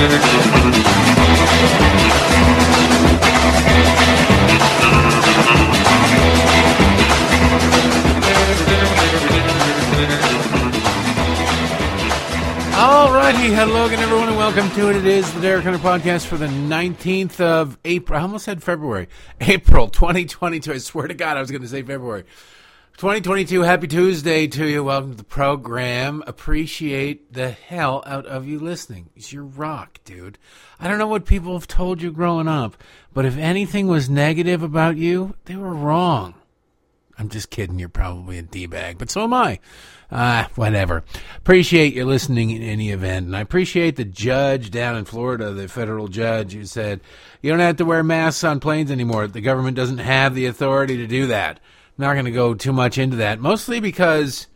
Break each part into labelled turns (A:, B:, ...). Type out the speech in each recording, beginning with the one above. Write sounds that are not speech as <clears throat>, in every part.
A: Alrighty, hello again, everyone, and welcome to it. It is the Derek Hunter podcast for the 19th of April. I almost said February. <laughs> April 2022. I swear to God, I was going to say February. 2022. Happy Tuesday to you. Welcome to the program. Appreciate the hell out of you listening. It's your rock, dude. I don't know what people have told you growing up, but if anything was negative about you, they were wrong. I'm just kidding. You're probably a D bag, but so am I. Ah, whatever. Appreciate you listening in any event. And I appreciate the judge down in Florida, the federal judge, who said, you don't have to wear masks on planes anymore. The government doesn't have the authority to do that. Not going to go too much into that, mostly because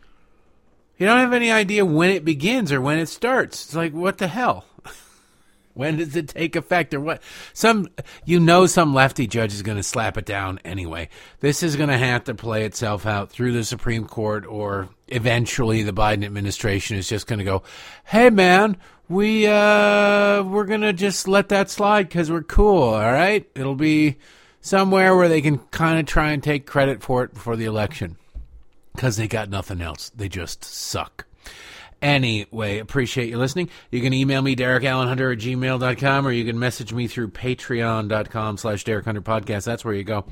A: you don't have any idea when it begins or when it starts. It's like, what the hell? <laughs> When does it take effect or what? Some, you know, some lefty judge is going to slap it down anyway. This is going to have to play itself out through the Supreme Court or eventually the Biden administration is just going to go, Hey man, we, uh, we're going to just let that slide because we're cool. All right. It'll be somewhere where they can kind of try and take credit for it before the election because they got nothing else. They just suck. Anyway, appreciate you listening. You can email me, DerekAllenHunter at gmail.com, or you can message me through patreon.com slash Derek Podcast. That's where you go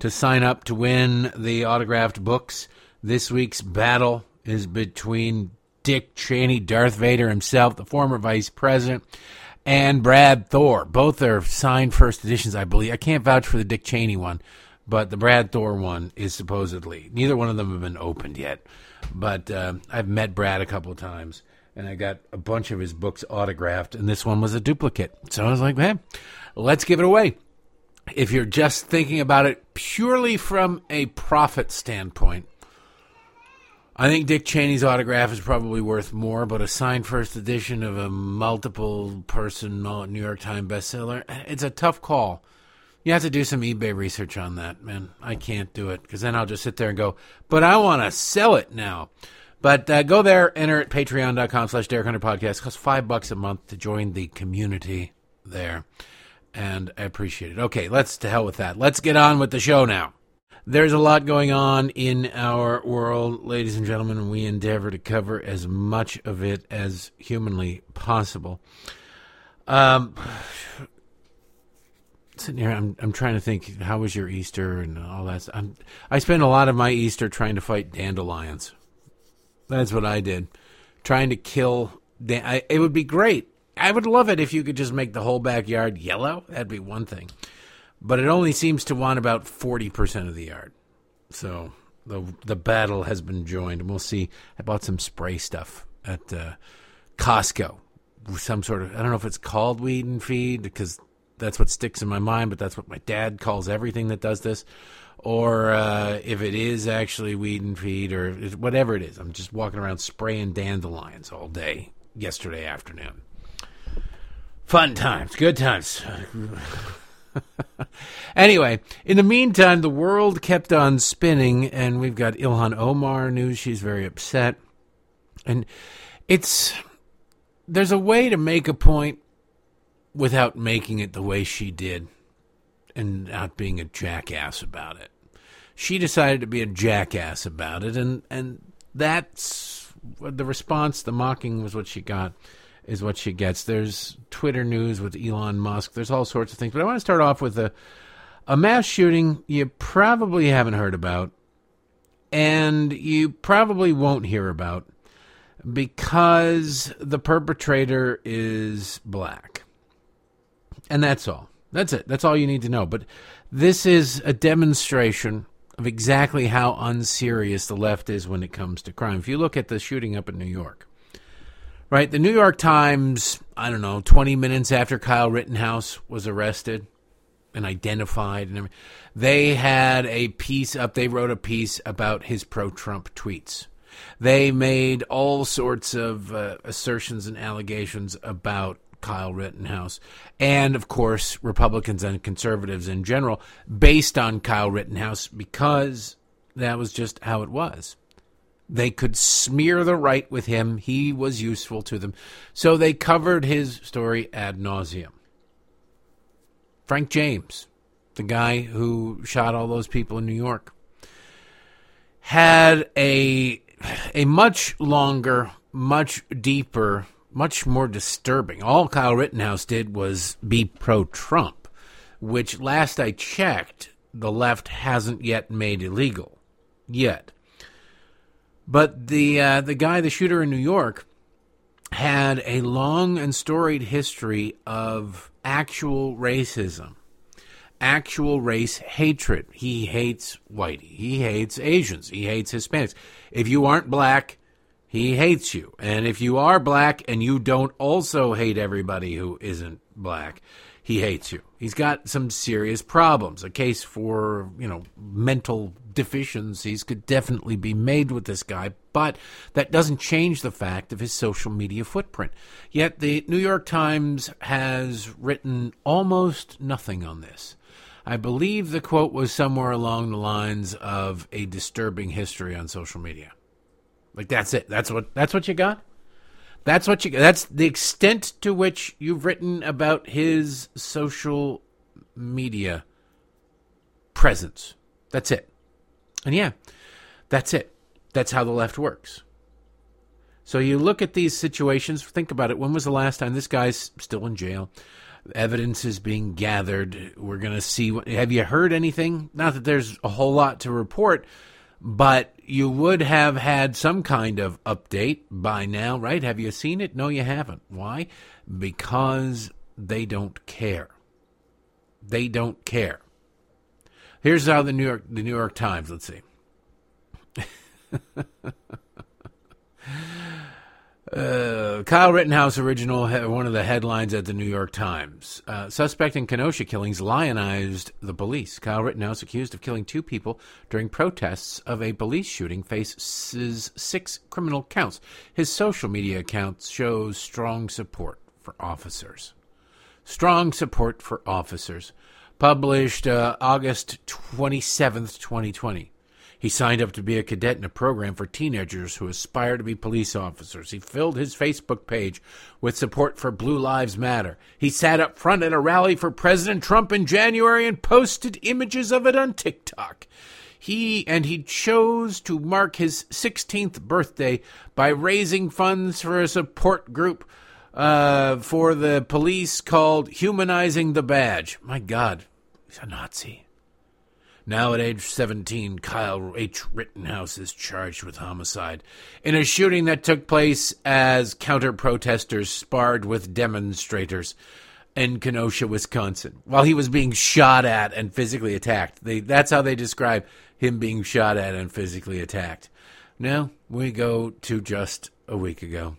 A: to sign up to win the autographed books. This week's battle is between Dick Cheney, Darth Vader himself, the former vice president, and Brad Thor. Both are signed first editions, I believe. I can't vouch for the Dick Cheney one, but the Brad Thor one is supposedly. Neither one of them have been opened yet. But uh, I've met Brad a couple of times, and I got a bunch of his books autographed, and this one was a duplicate. So I was like, man, let's give it away. If you're just thinking about it purely from a profit standpoint, I think Dick Cheney's autograph is probably worth more, but a signed first edition of a multiple person New York Times bestseller, it's a tough call. You have to do some eBay research on that, man. I can't do it because then I'll just sit there and go, but I want to sell it now. But uh, go there, enter at patreon.com slash Derek Hunter Podcast. Costs five bucks a month to join the community there. And I appreciate it. Okay, let's to hell with that. Let's get on with the show now. There's a lot going on in our world, ladies and gentlemen, and we endeavor to cover as much of it as humanly possible. Um, sitting here, I'm I'm trying to think. How was your Easter and all that? I'm, I spent a lot of my Easter trying to fight dandelions. That's what I did, trying to kill. I, it would be great. I would love it if you could just make the whole backyard yellow. That'd be one thing, but it only seems to want about forty percent of the yard. So the the battle has been joined, and we'll see. I bought some spray stuff at uh, Costco. Some sort of I don't know if it's called weed and feed because that's what sticks in my mind, but that's what my dad calls everything that does this. Or uh, if it is actually weed and feed or whatever it is, I'm just walking around spraying dandelions all day yesterday afternoon. Fun times, good times. <laughs> anyway, in the meantime, the world kept on spinning, and we've got Ilhan Omar news. She's very upset. And it's there's a way to make a point without making it the way she did and not being a jackass about it. She decided to be a jackass about it, and, and that's the response, the mocking was what she got, is what she gets. There's Twitter news with Elon Musk, there's all sorts of things. But I want to start off with a, a mass shooting you probably haven't heard about, and you probably won't hear about because the perpetrator is black. And that's all. That's it. That's all you need to know. But this is a demonstration of exactly how unserious the left is when it comes to crime. If you look at the shooting up in New York, right? The New York Times, I don't know, 20 minutes after Kyle Rittenhouse was arrested and identified and everything, they had a piece up, they wrote a piece about his pro Trump tweets. They made all sorts of uh, assertions and allegations about Kyle Rittenhouse, and of course, Republicans and conservatives in general, based on Kyle Rittenhouse, because that was just how it was. They could smear the right with him. He was useful to them. So they covered his story ad nauseum. Frank James, the guy who shot all those people in New York, had a a much longer, much deeper, much more disturbing. All Kyle Rittenhouse did was be pro Trump, which last I checked, the left hasn't yet made illegal. Yet. But the uh, the guy, the shooter in New York, had a long and storied history of actual racism, actual race hatred. He hates whitey. He hates Asians. He hates Hispanics. If you aren't black, he hates you. And if you are black and you don't also hate everybody who isn't black, he hates you. He's got some serious problems. A case for, you know, mental deficiencies could definitely be made with this guy, but that doesn't change the fact of his social media footprint. Yet the New York Times has written almost nothing on this. I believe the quote was somewhere along the lines of a disturbing history on social media. Like that's it. That's what that's what you got? That's what you that's the extent to which you've written about his social media presence. That's it. And yeah, that's it. That's how the left works. So you look at these situations, think about it. When was the last time this guy's still in jail? Evidence is being gathered. We're going to see. What, have you heard anything? Not that there's a whole lot to report, but you would have had some kind of update by now, right? Have you seen it? No, you haven't. Why? Because they don't care. They don't care. Here's how the New York the New York Times, let's see. Uh, Kyle Rittenhouse, original one of the headlines at the New York Times. Uh, suspect in Kenosha killings lionized the police. Kyle Rittenhouse, accused of killing two people during protests of a police shooting, faces six criminal counts. His social media account shows strong support for officers. Strong support for officers. Published uh, August 27th, 2020. He signed up to be a cadet in a program for teenagers who aspire to be police officers. He filled his Facebook page with support for Blue Lives Matter. He sat up front at a rally for President Trump in January and posted images of it on TikTok. He and he chose to mark his 16th birthday by raising funds for a support group uh, for the police called Humanizing the Badge. My God, he's a Nazi. Now at age 17, Kyle H. Rittenhouse is charged with homicide in a shooting that took place as counter protesters sparred with demonstrators in Kenosha, Wisconsin, while he was being shot at and physically attacked. They, that's how they describe him being shot at and physically attacked. Now we go to just a week ago.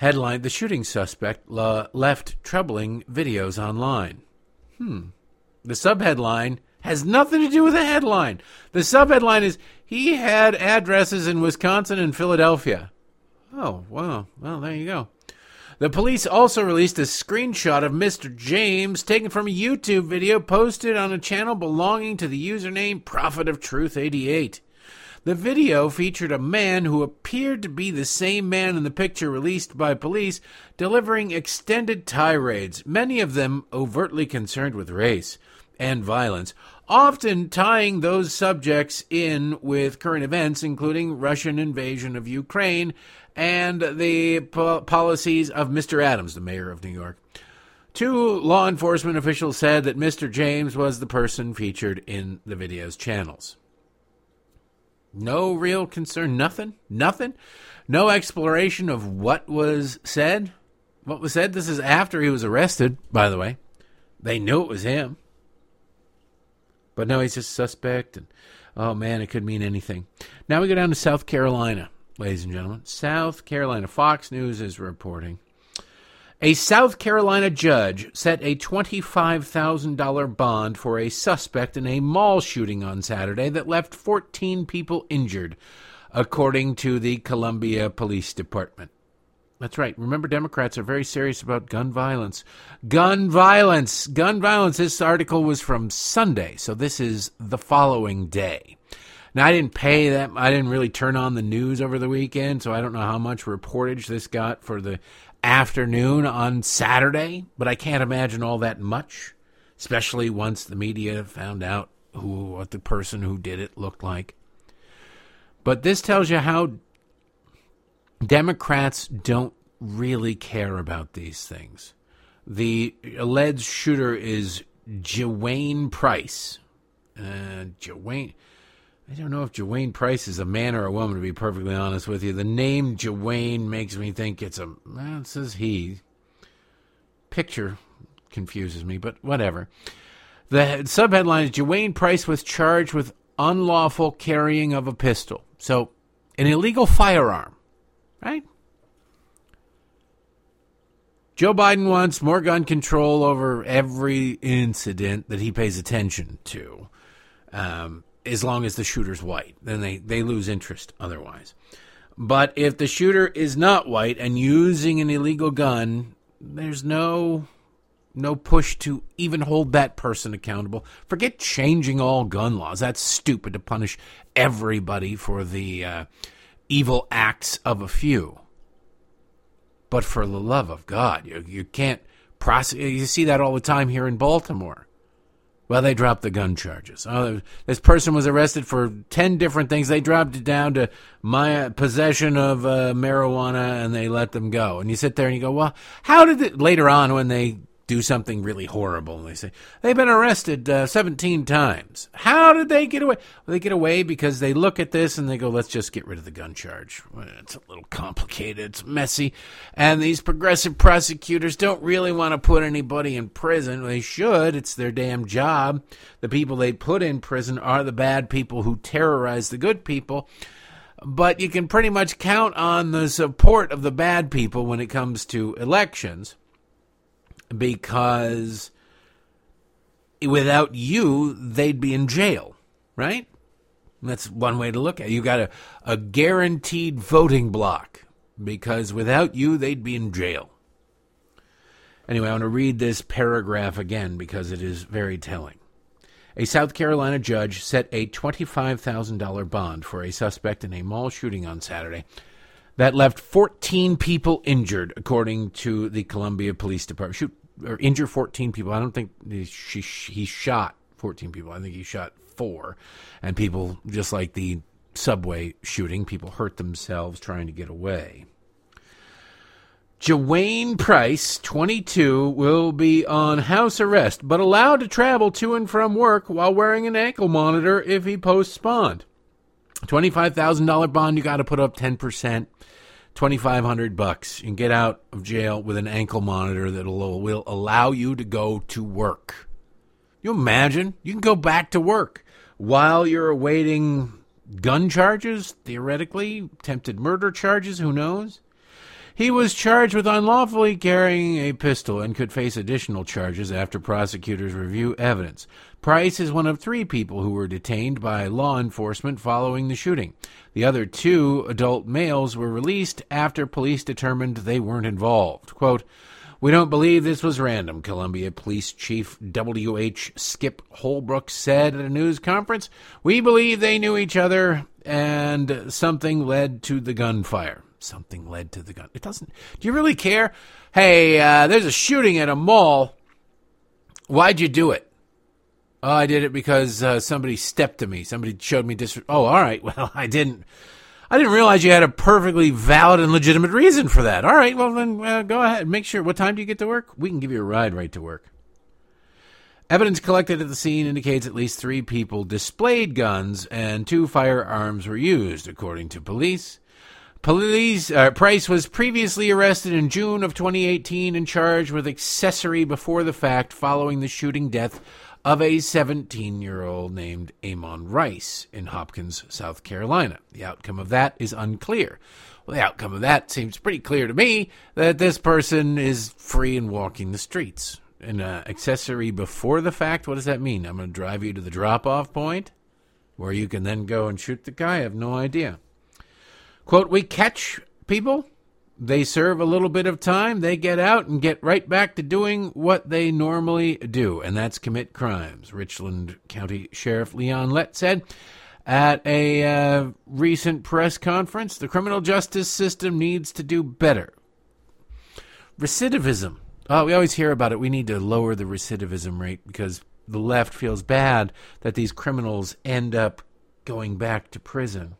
A: Headline The shooting suspect left troubling videos online. Hmm. The subheadline has nothing to do with the headline. The subheadline is he had addresses in Wisconsin and Philadelphia. Oh, wow. Well, there you go. The police also released a screenshot of Mr. James taken from a YouTube video posted on a channel belonging to the username Prophet of Truth 88. The video featured a man who appeared to be the same man in the picture released by police, delivering extended tirades, many of them overtly concerned with race and violence, often tying those subjects in with current events, including Russian invasion of Ukraine and the po- policies of Mr. Adams, the mayor of New York. Two law enforcement officials said that Mr. James was the person featured in the video's channels. No real concern, nothing, nothing, no exploration of what was said. What was said? This is after he was arrested, by the way. They knew it was him. But no, he's just a suspect, and oh man, it could mean anything. Now we go down to South Carolina, ladies and gentlemen. South Carolina. Fox News is reporting. A South Carolina judge set a $25,000 bond for a suspect in a mall shooting on Saturday that left 14 people injured, according to the Columbia Police Department. That's right. Remember, Democrats are very serious about gun violence. Gun violence! Gun violence. This article was from Sunday, so this is the following day. Now, I didn't pay that. I didn't really turn on the news over the weekend, so I don't know how much reportage this got for the afternoon on Saturday, but I can't imagine all that much, especially once the media found out who what the person who did it looked like. But this tells you how Democrats don't really care about these things. The alleged shooter is Jewayne Price. Uh, Jewayne. I don't know if Jewayne Price is a man or a woman, to be perfectly honest with you. The name Jewayne makes me think it's a. Well, it says he. Picture confuses me, but whatever. The subheadline is Jewayne Price was charged with unlawful carrying of a pistol. So, an illegal firearm, right? Joe Biden wants more gun control over every incident that he pays attention to, um, as long as the shooter's white. Then they, they lose interest otherwise. But if the shooter is not white and using an illegal gun, there's no no push to even hold that person accountable. Forget changing all gun laws. That's stupid to punish everybody for the uh, evil acts of a few. But for the love of God, you, you can't prosecute. You see that all the time here in Baltimore. Well, they dropped the gun charges. Oh, this person was arrested for 10 different things. They dropped it down to my possession of uh, marijuana and they let them go. And you sit there and you go, well, how did it, later on when they do something really horrible. And they say, they've been arrested uh, 17 times. How did they get away? Well, they get away because they look at this and they go, let's just get rid of the gun charge. Well, it's a little complicated, it's messy. And these progressive prosecutors don't really want to put anybody in prison. They should, it's their damn job. The people they put in prison are the bad people who terrorize the good people but you can pretty much count on the support of the bad people when it comes to elections because without you, they'd be in jail, right? That's one way to look at it. You got a, a guaranteed voting block because without you, they'd be in jail. Anyway, I want to read this paragraph again because it is very telling. A South Carolina judge set a $25,000 bond for a suspect in a mall shooting on Saturday that left 14 people injured, according to the Columbia Police Department. Shoot, or injure 14 people. I don't think he, she, he shot 14 people. I think he shot four. And people, just like the subway shooting, people hurt themselves trying to get away. Jewayne Price, 22, will be on house arrest, but allowed to travel to and from work while wearing an ankle monitor if he posts bond. $25,000 bond, you got to put up 10%. 2500 bucks and get out of jail with an ankle monitor that will allow you to go to work. You imagine? You can go back to work while you're awaiting gun charges, theoretically, attempted murder charges, who knows? He was charged with unlawfully carrying a pistol and could face additional charges after prosecutors review evidence. Price is one of three people who were detained by law enforcement following the shooting. The other two adult males were released after police determined they weren't involved. Quote, we don't believe this was random, Columbia Police Chief W.H. Skip Holbrook said at a news conference. We believe they knew each other and something led to the gunfire. Something led to the gun. It doesn't. Do you really care? Hey, uh, there's a shooting at a mall. Why'd you do it? Oh, I did it because uh, somebody stepped to me. Somebody showed me dis. Oh, all right. <laughs> Well, I didn't. I didn't realize you had a perfectly valid and legitimate reason for that. All right. Well, then uh, go ahead. Make sure. What time do you get to work? We can give you a ride right to work. Evidence collected at the scene indicates at least three people displayed guns and two firearms were used, according to police. Police uh, Price was previously arrested in June of 2018 and charged with accessory before the fact following the shooting death of a 17 year old named Amon Rice in Hopkins, South Carolina. The outcome of that is unclear. Well, the outcome of that seems pretty clear to me that this person is free and walking the streets. An uh, accessory before the fact, what does that mean? I'm going to drive you to the drop off point where you can then go and shoot the guy? I have no idea. Quote, we catch people they serve a little bit of time, they get out and get right back to doing what they normally do, and that's commit crimes. Richland County Sheriff Leon Lott said, at a uh, recent press conference. The criminal justice system needs to do better. Recidivism. Oh, we always hear about it. We need to lower the recidivism rate because the left feels bad that these criminals end up going back to prison,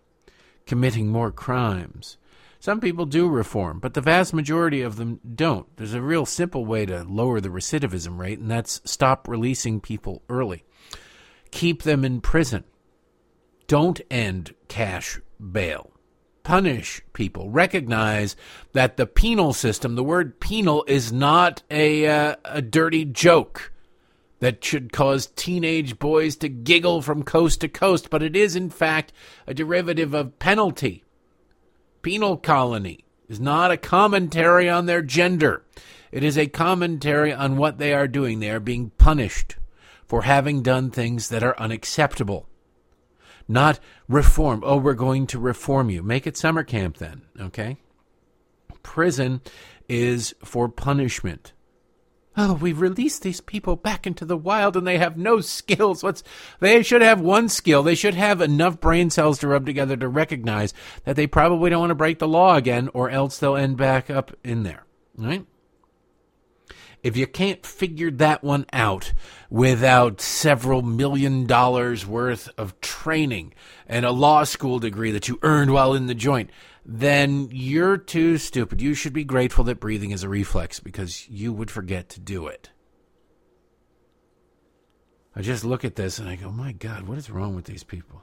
A: committing more crimes. Some people do reform, but the vast majority of them don't. There's a real simple way to lower the recidivism rate, and that's stop releasing people early. Keep them in prison. Don't end cash bail. Punish people. Recognize that the penal system, the word penal, is not a, uh, a dirty joke that should cause teenage boys to giggle from coast to coast, but it is, in fact, a derivative of penalty penal colony is not a commentary on their gender. It is a commentary on what they are doing. They are being punished for having done things that are unacceptable. Not reform. Oh, we're going to reform you. Make it summer camp then, okay? Prison is for punishment. Oh, we released these people back into the wild and they have no skills. What's they should have one skill. They should have enough brain cells to rub together to recognize that they probably don't want to break the law again or else they'll end back up in there. Right? If you can't figure that one out without several million dollars worth of training and a law school degree that you earned while in the joint, then you're too stupid. You should be grateful that breathing is a reflex because you would forget to do it. I just look at this and I go, my God, what is wrong with these people?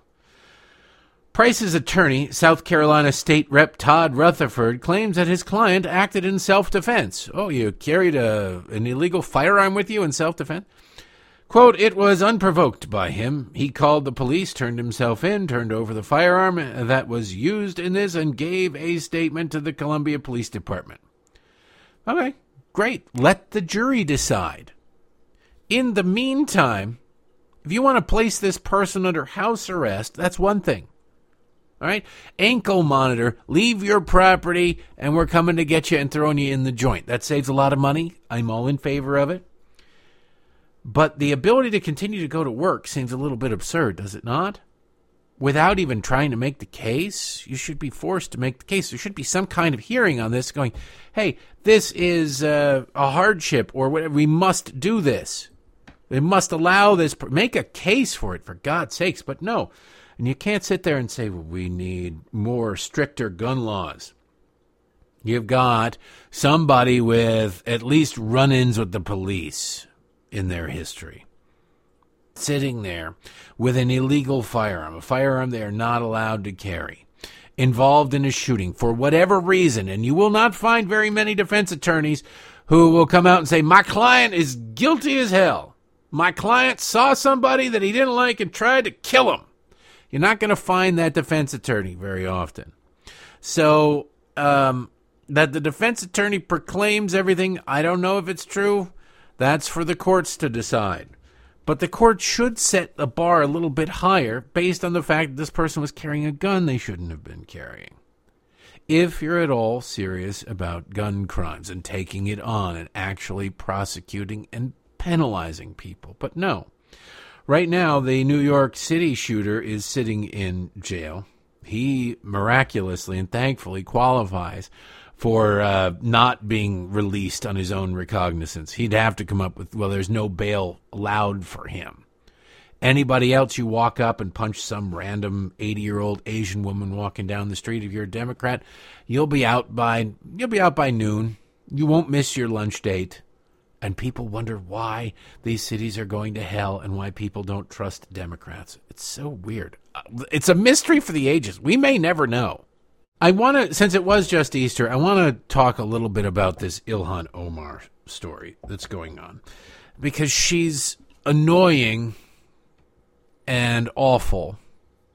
A: Price's attorney, South Carolina State Rep Todd Rutherford, claims that his client acted in self defense. Oh, you carried a, an illegal firearm with you in self defense? Quote, it was unprovoked by him. He called the police, turned himself in, turned over the firearm that was used in this, and gave a statement to the Columbia Police Department. Okay, great. Let the jury decide. In the meantime, if you want to place this person under house arrest, that's one thing. All right? Ankle monitor, leave your property, and we're coming to get you and throwing you in the joint. That saves a lot of money. I'm all in favor of it. But the ability to continue to go to work seems a little bit absurd, does it not? Without even trying to make the case, you should be forced to make the case. There should be some kind of hearing on this going, hey, this is uh, a hardship or whatever. We must do this. We must allow this, make a case for it, for God's sakes. But no. And you can't sit there and say, well, we need more stricter gun laws. You've got somebody with at least run ins with the police in their history. Sitting there with an illegal firearm, a firearm they are not allowed to carry, involved in a shooting for whatever reason, and you will not find very many defense attorneys who will come out and say, My client is guilty as hell. My client saw somebody that he didn't like and tried to kill him. You're not going to find that defense attorney very often. So, um, that the defense attorney proclaims everything, I don't know if it's true. That's for the courts to decide. But the court should set the bar a little bit higher based on the fact that this person was carrying a gun they shouldn't have been carrying. If you're at all serious about gun crimes and taking it on and actually prosecuting and penalizing people. But no. Right now, the New York City shooter is sitting in jail. He miraculously and thankfully qualifies for uh, not being released on his own recognizance. He'd have to come up with, well, there's no bail allowed for him. Anybody else, you walk up and punch some random 80 year old Asian woman walking down the street. If you're a Democrat, you'll be out by you'll be out by noon. You won't miss your lunch date. And people wonder why these cities are going to hell and why people don't trust Democrats. It's so weird. Uh, it's a mystery for the ages. We may never know. I want to, since it was just Easter, I want to talk a little bit about this Ilhan Omar story that's going on because she's annoying and awful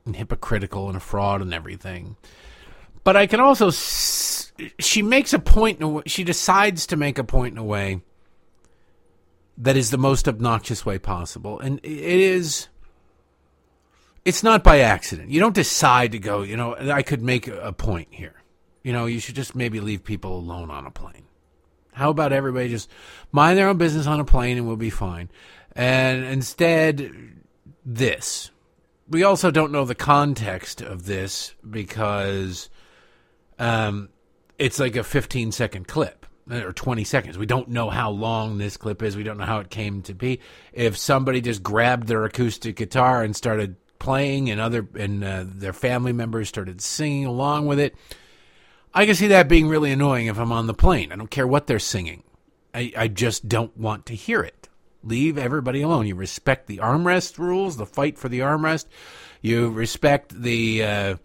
A: and hypocritical and a fraud and everything. But I can also, she makes a point, in a, she decides to make a point in a way that is the most obnoxious way possible. And it is it's not by accident. You don't decide to go, you know, I could make a point here. You know, you should just maybe leave people alone on a plane. How about everybody just mind their own business on a plane and we'll be fine? And instead, this. we also don't know the context of this because um, it's like a 15 second clip or 20 seconds. We don't know how long this clip is. We don't know how it came to be. If somebody just grabbed their acoustic guitar and started playing and other and uh, their family members started singing along with it, I can see that being really annoying if I'm on the plane. I don't care what they're singing. I, I just don't want to hear it. Leave everybody alone. You respect the armrest rules, the fight for the armrest. You respect the uh,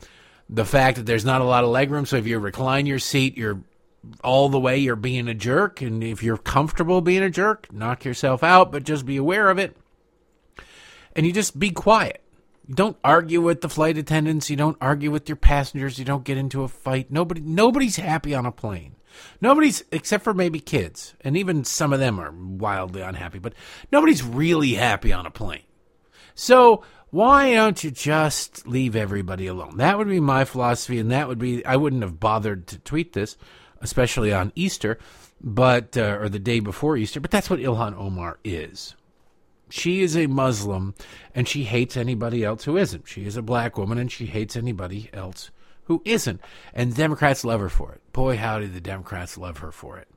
A: the fact that there's not a lot of legroom. So if you recline your seat, you're all the way you're being a jerk. And if you're comfortable being a jerk, knock yourself out, but just be aware of it. And you just be quiet. You don't argue with the flight attendants. You don't argue with your passengers. You don't get into a fight. Nobody, nobody's happy on a plane. Nobody's, except for maybe kids, and even some of them are wildly unhappy. But nobody's really happy on a plane. So why don't you just leave everybody alone? That would be my philosophy, and that would be I wouldn't have bothered to tweet this, especially on Easter, but uh, or the day before Easter. But that's what Ilhan Omar is. She is a Muslim, and she hates anybody else who isn't. She is a black woman, and she hates anybody else who isn't. And Democrats love her for it. Boy, howdy, the Democrats love her for it.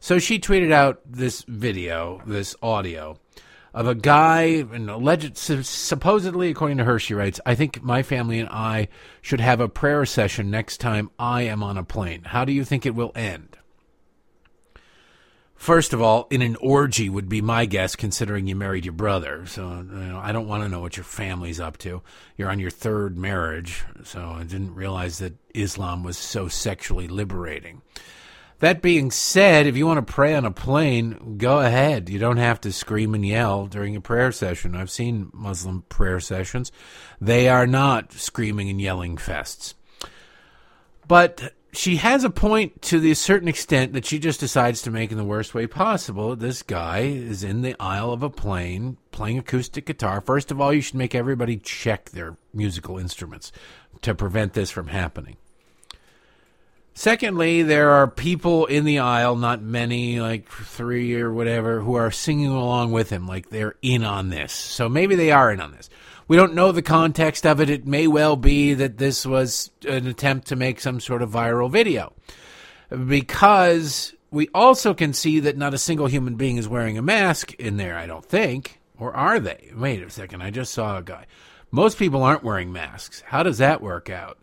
A: So she tweeted out this video, this audio of a guy, an alleged, supposedly, according to her, she writes, I think my family and I should have a prayer session next time I am on a plane. How do you think it will end? First of all, in an orgy would be my guess, considering you married your brother. So you know, I don't want to know what your family's up to. You're on your third marriage, so I didn't realize that Islam was so sexually liberating. That being said, if you want to pray on a plane, go ahead. You don't have to scream and yell during a prayer session. I've seen Muslim prayer sessions. They are not screaming and yelling fests. But she has a point to the certain extent that she just decides to make in the worst way possible. This guy is in the aisle of a plane playing acoustic guitar. First of all, you should make everybody check their musical instruments to prevent this from happening. Secondly, there are people in the aisle, not many, like three or whatever, who are singing along with him, like they're in on this. So maybe they are in on this. We don't know the context of it. It may well be that this was an attempt to make some sort of viral video. Because we also can see that not a single human being is wearing a mask in there, I don't think. Or are they? Wait a second, I just saw a guy. Most people aren't wearing masks. How does that work out?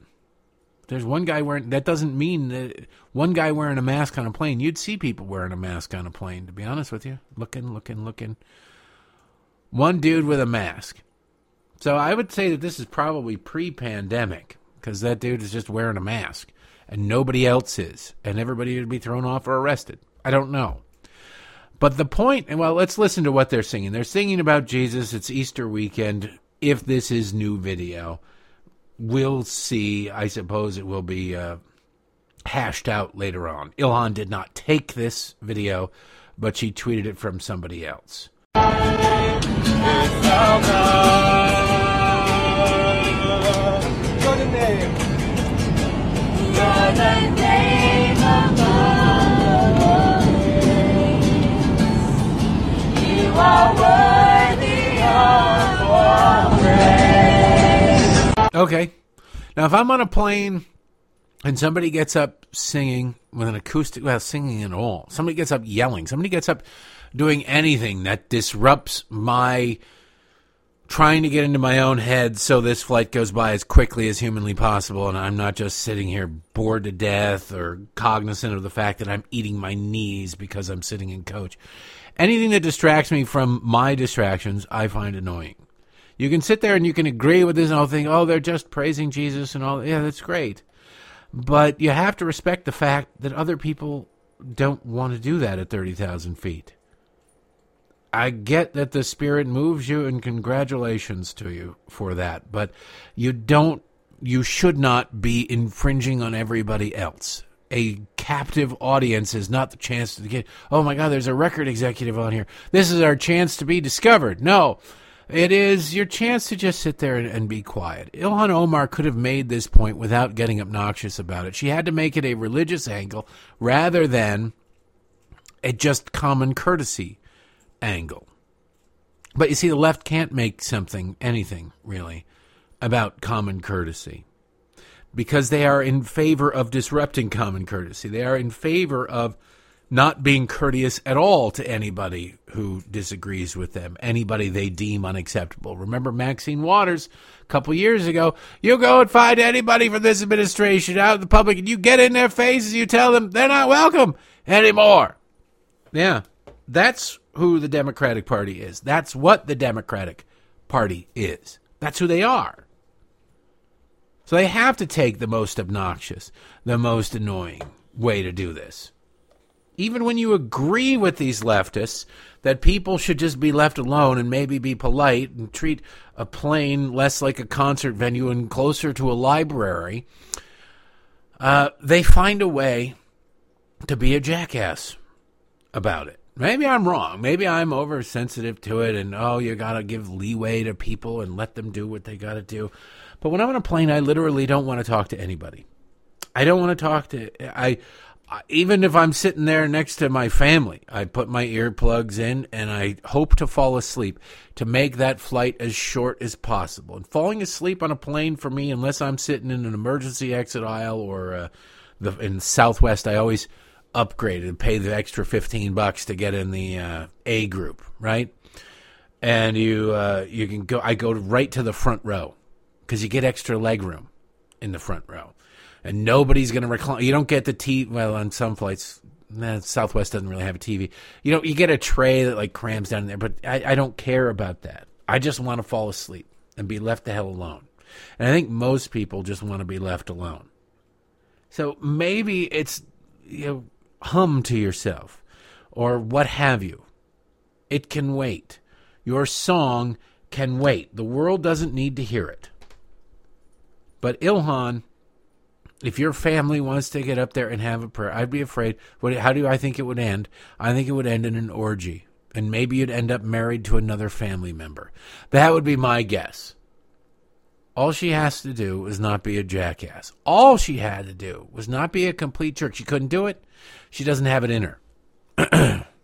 A: There's one guy wearing that doesn't mean that one guy wearing a mask on a plane. You'd see people wearing a mask on a plane, to be honest with you. Looking, looking, looking. One dude with a mask. So I would say that this is probably pre-pandemic because that dude is just wearing a mask and nobody else is, and everybody would be thrown off or arrested. I don't know. But the point, well, let's listen to what they're singing. They're singing about Jesus. It's Easter weekend. If this is new video, we'll see. I suppose it will be uh, hashed out later on. Ilhan did not take this video, but she tweeted it from somebody else. Okay. Now, if I'm on a plane and somebody gets up singing with an acoustic, well, singing at all, somebody gets up yelling, somebody gets up doing anything that disrupts my trying to get into my own head so this flight goes by as quickly as humanly possible and I'm not just sitting here bored to death or cognizant of the fact that I'm eating my knees because I'm sitting in coach. Anything that distracts me from my distractions, I find annoying. You can sit there and you can agree with this and all think, oh, they're just praising Jesus and all. Yeah, that's great. But you have to respect the fact that other people don't want to do that at 30,000 feet. I get that the Spirit moves you, and congratulations to you for that. But you don't, you should not be infringing on everybody else. A captive audience is not the chance to get, oh my God, there's a record executive on here. This is our chance to be discovered. No, it is your chance to just sit there and, and, be quiet. Ilhan Omar could have made this point without getting obnoxious about it. She had to make it a religious angle rather than a just common courtesy angle. But you see, the left can't make something, anything really, about common courtesy because they are in favor of disrupting common courtesy. They are in favor of not being courteous at all to anybody who disagrees with them, anybody they deem unacceptable. Remember Maxine Waters a couple years ago? You go and find anybody from this administration out in the public and you get in their faces, you tell them they're not welcome anymore. Yeah, that's who the Democratic Party is. That's what the Democratic Party is. That's who they are. So they have to take the most obnoxious, the most annoying way to do this even when you agree with these leftists that people should just be left alone and maybe be polite and treat a plane less like a concert venue and closer to a library, uh, they find a way to be a jackass about it. Maybe I'm wrong. Maybe I'm oversensitive to it, and oh, you got to give leeway to people and let them do what they got to do. But when I'm on a plane, I literally don't want to talk to anybody. I don't want to talk to I even if I'm sitting there next to my family, I put my earplugs in and I hope to fall asleep to make that flight as short as possible. And falling asleep on a plane for me, unless I'm sitting in an emergency exit aisle or uh, the in Southwest, I always upgrade and pay the extra fifteen bucks to get in the uh, A group, right? And you uh, you can go. I go right to the front row because you get extra leg room in the front row and nobody's going to recline. You don't get the TV. Well, on some flights, Southwest doesn't really have a TV. You know, you get a tray that like crams down there, but I, I don't care about that. I just want to fall asleep and be left the hell alone. And I think most people just want to be left alone. So maybe it's you know hum to yourself or what have you. It can wait. Your song can wait. The world doesn't need to hear it. But Ilhan if your family wants to get up there and have a prayer, I'd be afraid. What? How do I think it would end? I think it would end in an orgy, and maybe you'd end up married to another family member. That would be my guess. All she has to do is not be a jackass. All she had to do was not be a complete jerk. She couldn't do it. She doesn't have it in her. <clears throat>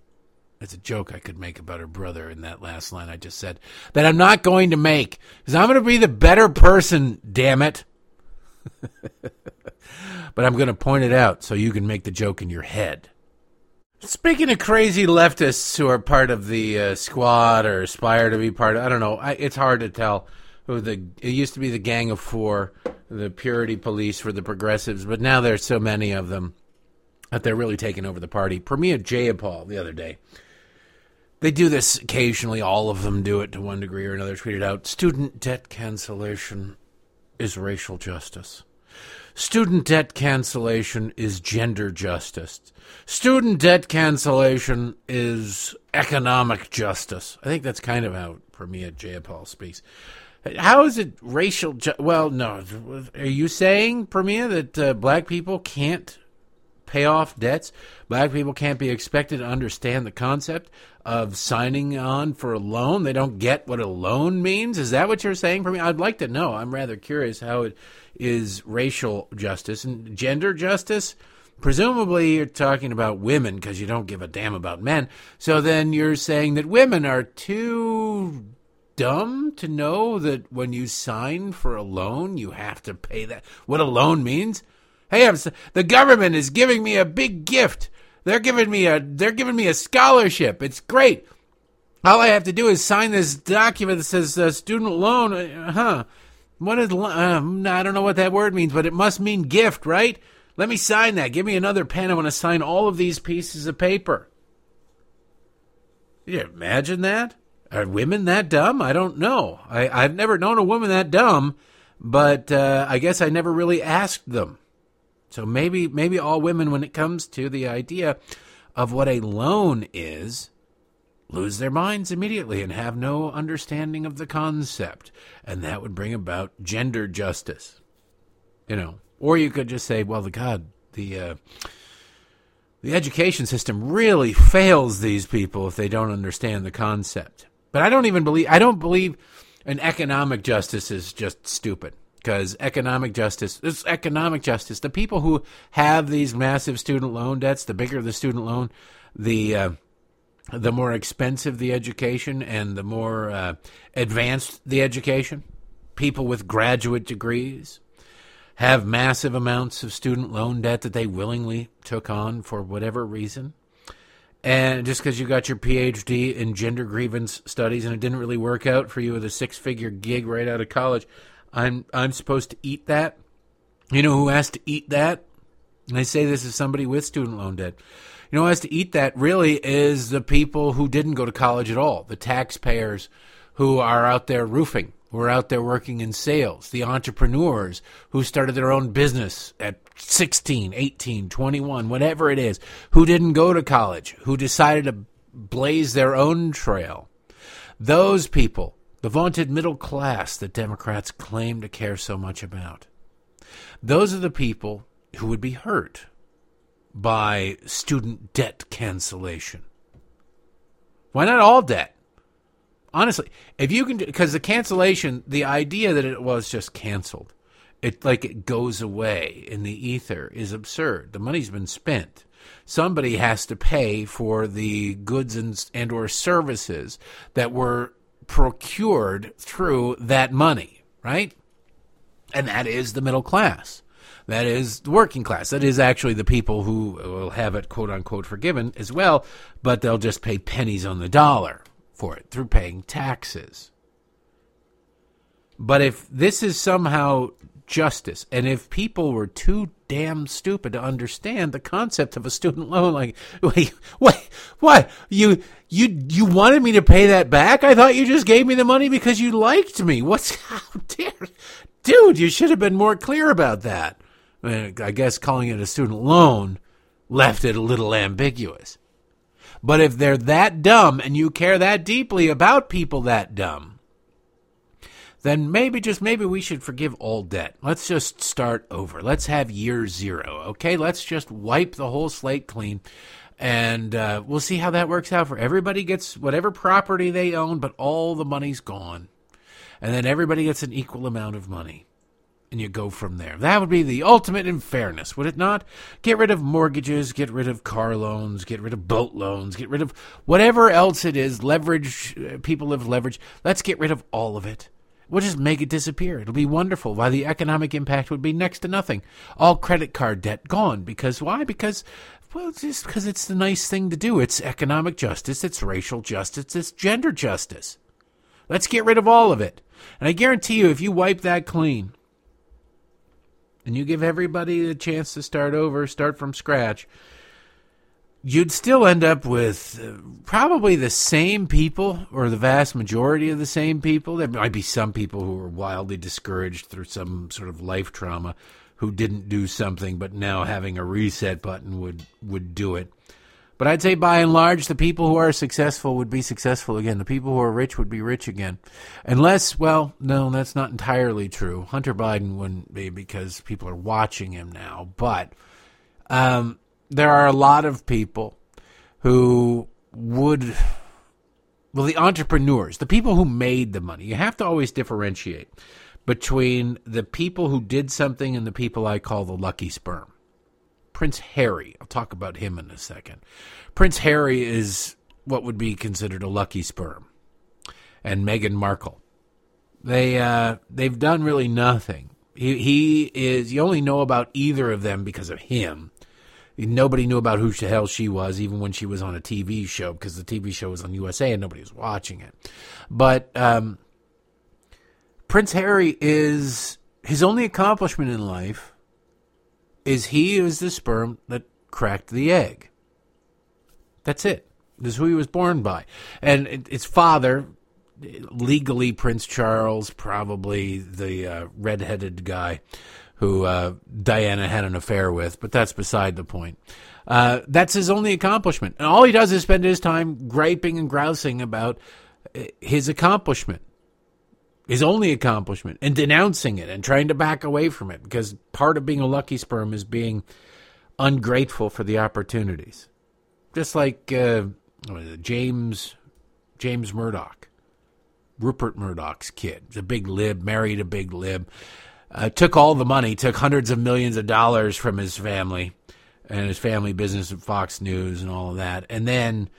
A: It's a joke I could make about her brother in that last line I just said that I'm not going to make because I'm going to be the better person, damn it. <laughs> but I'm going to point it out so you can make the joke in your head. Speaking of crazy leftists who are part of the uh, squad or aspire to be part of, I don't know, I, it's hard to tell who the, it used to be the Gang of Four, the purity police for the progressives, but now there's so many of them that they're really taking over the party. Pramila Jayapal the other day. They do this occasionally, all of them do it to one degree or another, tweeted out student debt cancellation is racial justice. Student debt cancellation is gender justice. Student debt cancellation is economic justice. I think that's kind of how Pramila Jayapal speaks. How is it racial? Ju- well, no. Are you saying, Pramila, that uh, black people can't pay off debts? Black people can't be expected to understand the concept of signing on for a loan. They don't get what a loan means. Is that what you're saying me? I'd like to know. I'm rather curious how it is racial justice and gender justice. Presumably, you're talking about women because you don't give a damn about men. So then you're saying that women are too dumb to know that when you sign for a loan, you have to pay that. What a loan means. Hey, I'm, the government is giving me a big gift. They're giving me a they're giving me a scholarship. It's great. All I have to do is sign this document that says uh, student loan. Uh, huh? What is? Uh, I don't know what that word means, but it must mean gift, right? Let me sign that. Give me another pen. I want to sign all of these pieces of paper. you imagine that? Are women that dumb? I don't know. I, I've never known a woman that dumb, but uh, I guess I never really asked them. So maybe maybe all women, when it comes to the idea of what a loan is, lose their minds immediately and have no understanding of the concept, and that would bring about gender justice. You know, or you could just say, well, the God, the uh, the education system really fails these people if they don't understand the concept. But I don't even believe I don't believe an economic justice is just stupid because economic justice is economic justice. The people who have these massive student loan debts, the bigger the student loan, the uh, the more expensive the education and the more uh, advanced the education. people with graduate degrees have massive amounts of student loan debt that they willingly took on for whatever reason. And just because you got your PhD in gender grievance studies and it didn't really work out for you with a six figure gig right out of college, I'm I'm supposed to eat that. You know who has to eat that? And I say this as somebody with student loan debt. You know who has to eat that really is the people who didn't go to college at all, the taxpayers who are out there roofing who are out there working in sales, the entrepreneurs who started their own business at 16, 18, 21, whatever it is, who didn't go to college, who decided to blaze their own trail. Those people, the vaunted middle class that Democrats claim to care so much about, those are the people who would be hurt by student debt cancellation. Why not all debt? Honestly, if you can, because the cancellation, the idea that it was just canceled, it like it goes away in the ether is absurd. The money's been spent. Somebody has to pay for the goods and, and or services that were procured through that money, right? And that is the middle class. That is the working class. That is actually the people who will have it quote unquote forgiven as well, but they'll just pay pennies on the dollar for it through paying taxes. But if this is somehow justice, and if people were too damn stupid to understand the concept of a student loan, like, wait, wait, what? You, you, you wanted me to pay that back? I thought you just gave me the money because you liked me. What's, <laughs> how dare, dude, you should have been more clear about that. I, mean, I guess calling it a student loan left it a little ambiguous. But if they're that dumb and you care that deeply about people that dumb, then maybe, just maybe, we should forgive all debt. Let's just start over. Let's have year zero, okay? Let's just wipe the whole slate clean. And uh, we'll see how that works out for everybody gets whatever property they own, but all the money's gone. And then everybody gets an equal amount of money and you go from there. That would be the ultimate in fairness, would it not? Get rid of mortgages, get rid of car loans, get rid of boat loans, get rid of whatever else it is, leverage, uh, people have leverage. Let's get rid of all of it. We'll just make it disappear. It'll be wonderful. Why the economic impact would be next to nothing. All credit card debt gone. Because why? Because well, just because it's the nice thing to do. It's economic justice, it's racial justice, it's gender justice. Let's get rid of all of it. And I guarantee you, if you wipe that clean, and you give everybody a chance to start over, start from scratch, you'd still end up with uh, probably the same people or the vast majority of the same people. There might be some people who were wildly discouraged through some sort of life trauma who didn't do something, but now having a reset button would, would do it. But I'd say by and large, the people who are successful would be successful again. The people who are rich would be rich again. Unless, well, no, that's not entirely true. Hunter Biden wouldn't be because people are watching him now. But um, there are a lot of people who would, well, the entrepreneurs, the people who made the money. You have to always differentiate between the people who did something and the people I call the lucky sperm. Prince Harry. I'll talk about him in a second. Prince Harry is what would be considered a lucky sperm, and Meghan Markle. They uh, they've done really nothing. He he is. You only know about either of them because of him. Nobody knew about who the hell she was, even when she was on a TV show, because the TV show was on USA and nobody was watching it. But um, Prince Harry is his only accomplishment in life is he is the sperm that cracked the egg. That's it. This is who he was born by. And his father, legally Prince Charles, probably the uh, redheaded guy who uh, Diana had an affair with, but that's beside the point. Uh, that's his only accomplishment. And all he does is spend his time griping and grousing about uh, his accomplishment his only accomplishment and denouncing it and trying to back away from it because part of being a lucky sperm is being ungrateful for the opportunities. Just like uh, James James Murdoch, Rupert Murdoch's kid, the big lib, married a big lib, uh, took all the money, took hundreds of millions of dollars from his family and his family business at Fox News and all of that, and then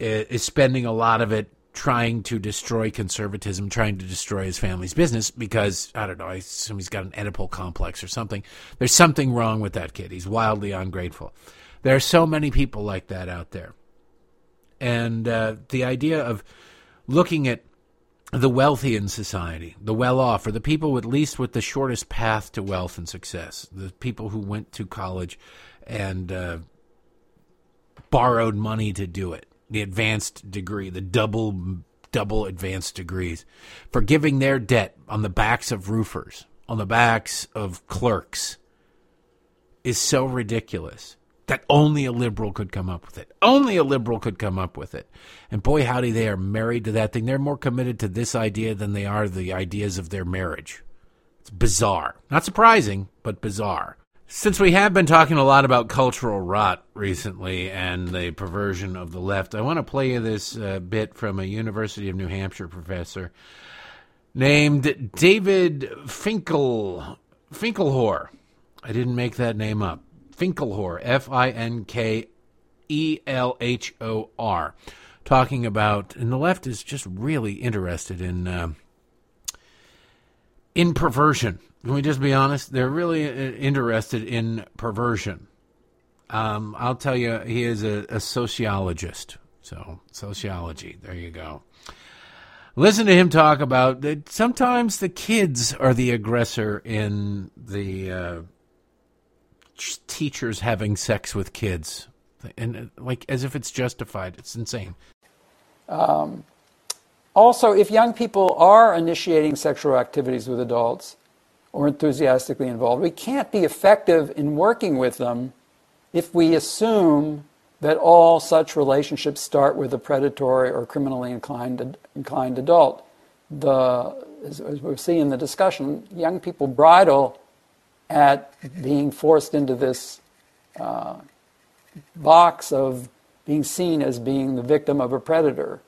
A: uh, is spending a lot of it trying to destroy conservatism, trying to destroy his family's business because, I don't know, I assume he's got an Oedipal complex or something. There's something wrong with that kid. He's wildly ungrateful. There are so many people like that out there. And uh, the idea of looking at the wealthy in society, the well off, or the people at least with the shortest path to wealth and success, the people who went to college and uh, borrowed money to do it the advanced degree, the double double advanced degrees, forgiving their debt on the backs of roofers, on the backs of clerks, is so ridiculous that only a liberal could come up with it. Only a liberal could come up with it. And boy, howdy, they are married to that thing. They're more committed to this idea than they are the ideas of their marriage. It's bizarre. Not surprising, but bizarre. Since we have been talking a lot about cultural rot recently and the perversion of the left, I want to play you this uh, bit from a University of New Hampshire professor named David Finkel Finkelhor. I didn't make that name up. Finkelhor, F I N K E L H O R, talking about, and the left is just really interested in uh, in perversion can we just be honest? They're really uh, interested in perversion. Um, I'll tell you, he is a, a sociologist. So, sociology, there you go. Listen to him talk about that sometimes the kids are the aggressor in the uh, teachers having sex with kids. And uh, like as if it's justified. It's insane. Um,
B: also, if young people are initiating sexual activities with adults, or enthusiastically involved. We can't be effective in working with them if we assume that all such relationships start with a predatory or criminally inclined, inclined adult. The, as, as we see in the discussion, young people bridle at being forced into this uh, box of being seen as being the victim of a predator.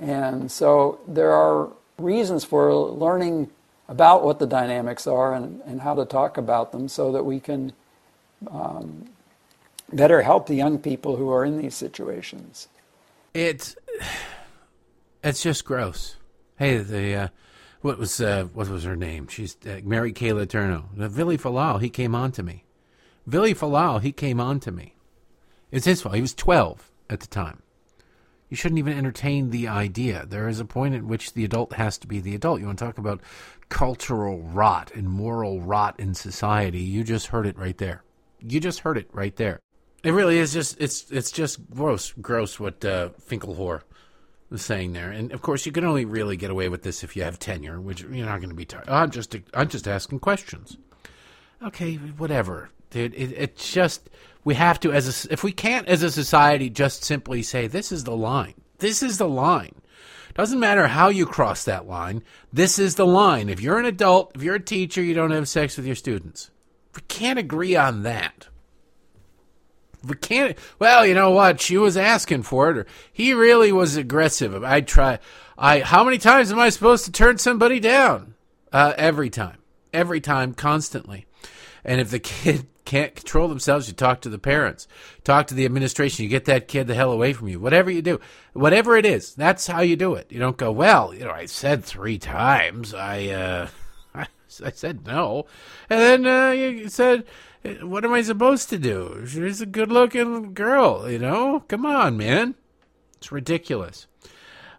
B: And so there are reasons for learning about what the dynamics are and, and how to talk about them so that we can um, better help the young people who are in these situations.
A: It's it's just gross. Hey, the uh, what was uh, what was her name? She's uh, Mary Kay Letourneau. The Vili Fualaau, he came on to me. Vili Fualaau, he came on to me. It's his fault. He was twelve at the time you shouldn't even entertain the idea. There is a point at which the adult has to be the adult. You want to talk about cultural rot and moral rot in society? You just heard it right there. You just heard it right there. It really is just it's it's just gross, gross what uh, Finkelhor was saying there. And of course, you can only really get away with this if you have tenure, which you're not going to be. Tar- I'm just I'm just asking questions. Okay, whatever, dude. It, it's just we have to as a, if we can't as a society just simply say this is the line. This is the line. Doesn't matter how you cross that line this is the line. If you're an adult if you're a teacher you don't have sex with your students. We can't agree on that. We can't well you know what? She was asking for it or he really was aggressive. I try i how many times am i supposed to turn somebody down? Uh, every time. Every time constantly and if the kid <laughs> can't control themselves, you talk to the parents, talk to the administration. You get that kid the hell away from you. Whatever you do, whatever it is, that's how you do it. You don't go, well, you know, I said three times, I, uh, <laughs> I said no, and then uh, you said, what am I supposed to do? She's a good-looking girl, you know. Come on, man, it's ridiculous.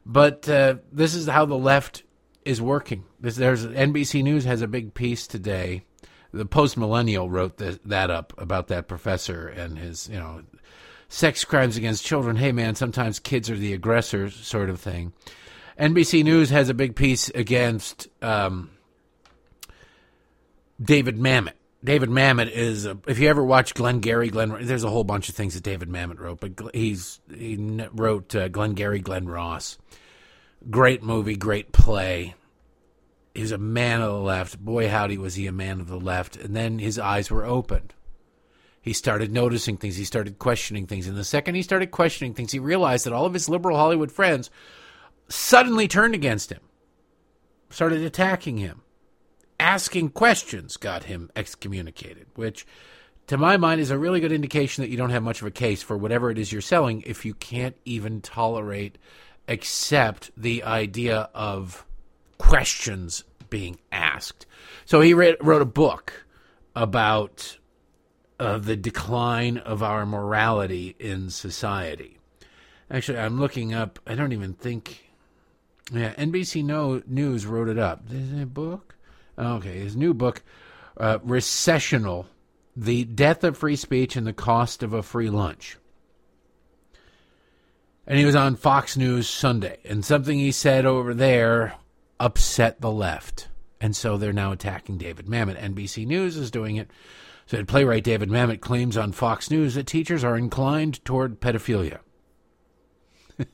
A: But uh, this is how the left is working. There's NBC News has a big piece today the post millennial wrote the, that up about that professor and his, you know, sex crimes against children. Hey, man, sometimes kids are the aggressors, sort of thing. NBC News has a big piece against um, David Mamet. David Mamet is, a, if you ever watch Glenn Gary, Glenn, there's a whole bunch of things that David Mamet wrote, but he's he wrote uh, Gary, Glenn Ross. Great movie, great play he was a man of the left. Boy, howdy, was he a man of the left. And then his eyes were opened. He started noticing things. He started questioning things. And the second he started questioning things, he realized that all of his liberal Hollywood friends suddenly turned against him, started attacking him. Asking questions got him excommunicated, which, to my mind, is a really good indication that you don't have much of a case for whatever it is you're selling if you can't even tolerate accept the idea of questions being asked. So he read, wrote a book about uh, the decline of our morality in society. Actually, I'm looking up. I don't even think. Yeah, NBC no, News wrote it up. Is it a book? Okay, his new book, uh, Recessional The Death of Free Speech and the Cost of a Free Lunch. And he was on Fox News Sunday, and something he said over there upset the left. And so they're now attacking David Mamet. NBC News is doing it. So playwright David Mamet claims on Fox News that teachers are inclined toward pedophilia. <laughs>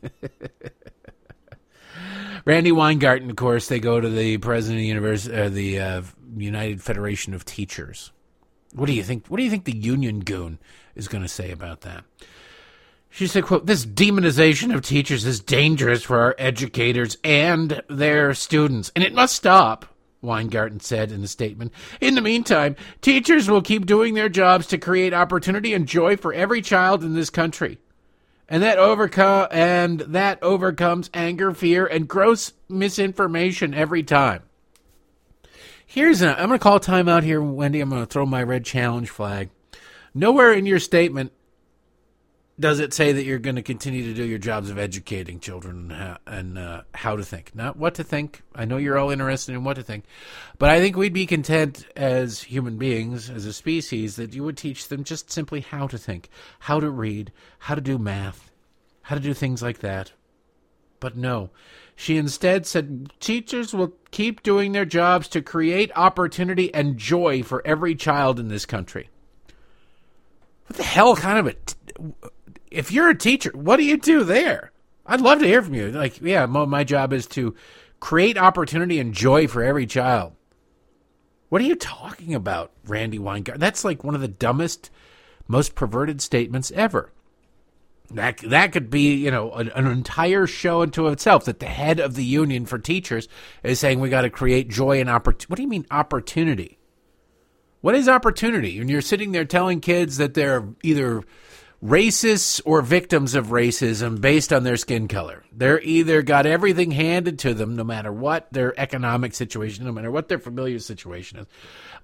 A: Randi Weingarten, of course, they go to the president of the, univers- uh, the uh, United Federation of Teachers. What do you think? What do you think the union goon is going to say about that? She said, quote, this demonization of teachers is dangerous for our educators and their students, and it must stop. Weingarten said in a statement. In the meantime, teachers will keep doing their jobs to create opportunity and joy for every child in this country. And that overcome and that overcomes anger, fear, and gross misinformation every time. Here's a, I'm going to call time out here, Wendy. I'm going to throw my red challenge flag. Nowhere in your statement does it say that you're going to continue to do your jobs of educating children and, how, and uh, how to think, not what to think? I know you're all interested in what to think, but I think we'd be content as human beings, as a species, that you would teach them just simply how to think, how to read, how to do math, how to do things like that. But no, she instead said teachers will keep doing their jobs to create opportunity and joy for every child in this country. What the hell kind of a. T- if you're a teacher, what do you do there? I'd love to hear from you. Like, yeah, my job is to create opportunity and joy for every child. What are you talking about, Randi Weingarten? That's like one of the dumbest, most perverted statements ever. That that could be, you know, an, an entire show into itself. That the head of the union for teachers is saying we got to create joy and opportunity. What do you mean opportunity? What is opportunity? When you're sitting there telling kids that they're either racists or victims of racism based on their skin color. They're either got everything handed to them, no matter what their economic situation, no matter what their familiar situation is,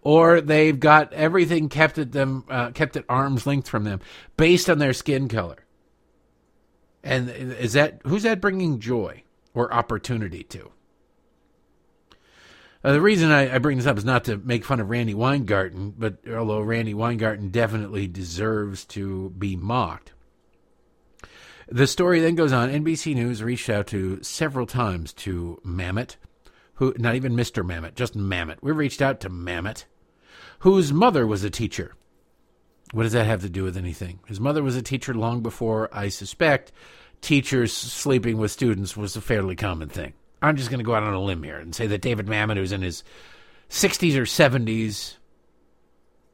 A: or they've got everything kept at them, uh, kept at arm's length from them, based on their skin color. And is that who's that bringing joy or opportunity to? Uh, the reason I, I, bring this up is not to make fun of Randi Weingarten, but although Randi Weingarten definitely deserves to be mocked. The story then goes on. NBC News reached out to several times to Mamet, who not even Mr. Mamet, just Mamet. We reached out to Mamet, whose mother was a teacher. What does that have to do with anything? His mother was a teacher long before I suspect teachers sleeping with students was a fairly common thing. I'm just going to go out on a limb here and say that David Mamet, who's in his 60s or 70s,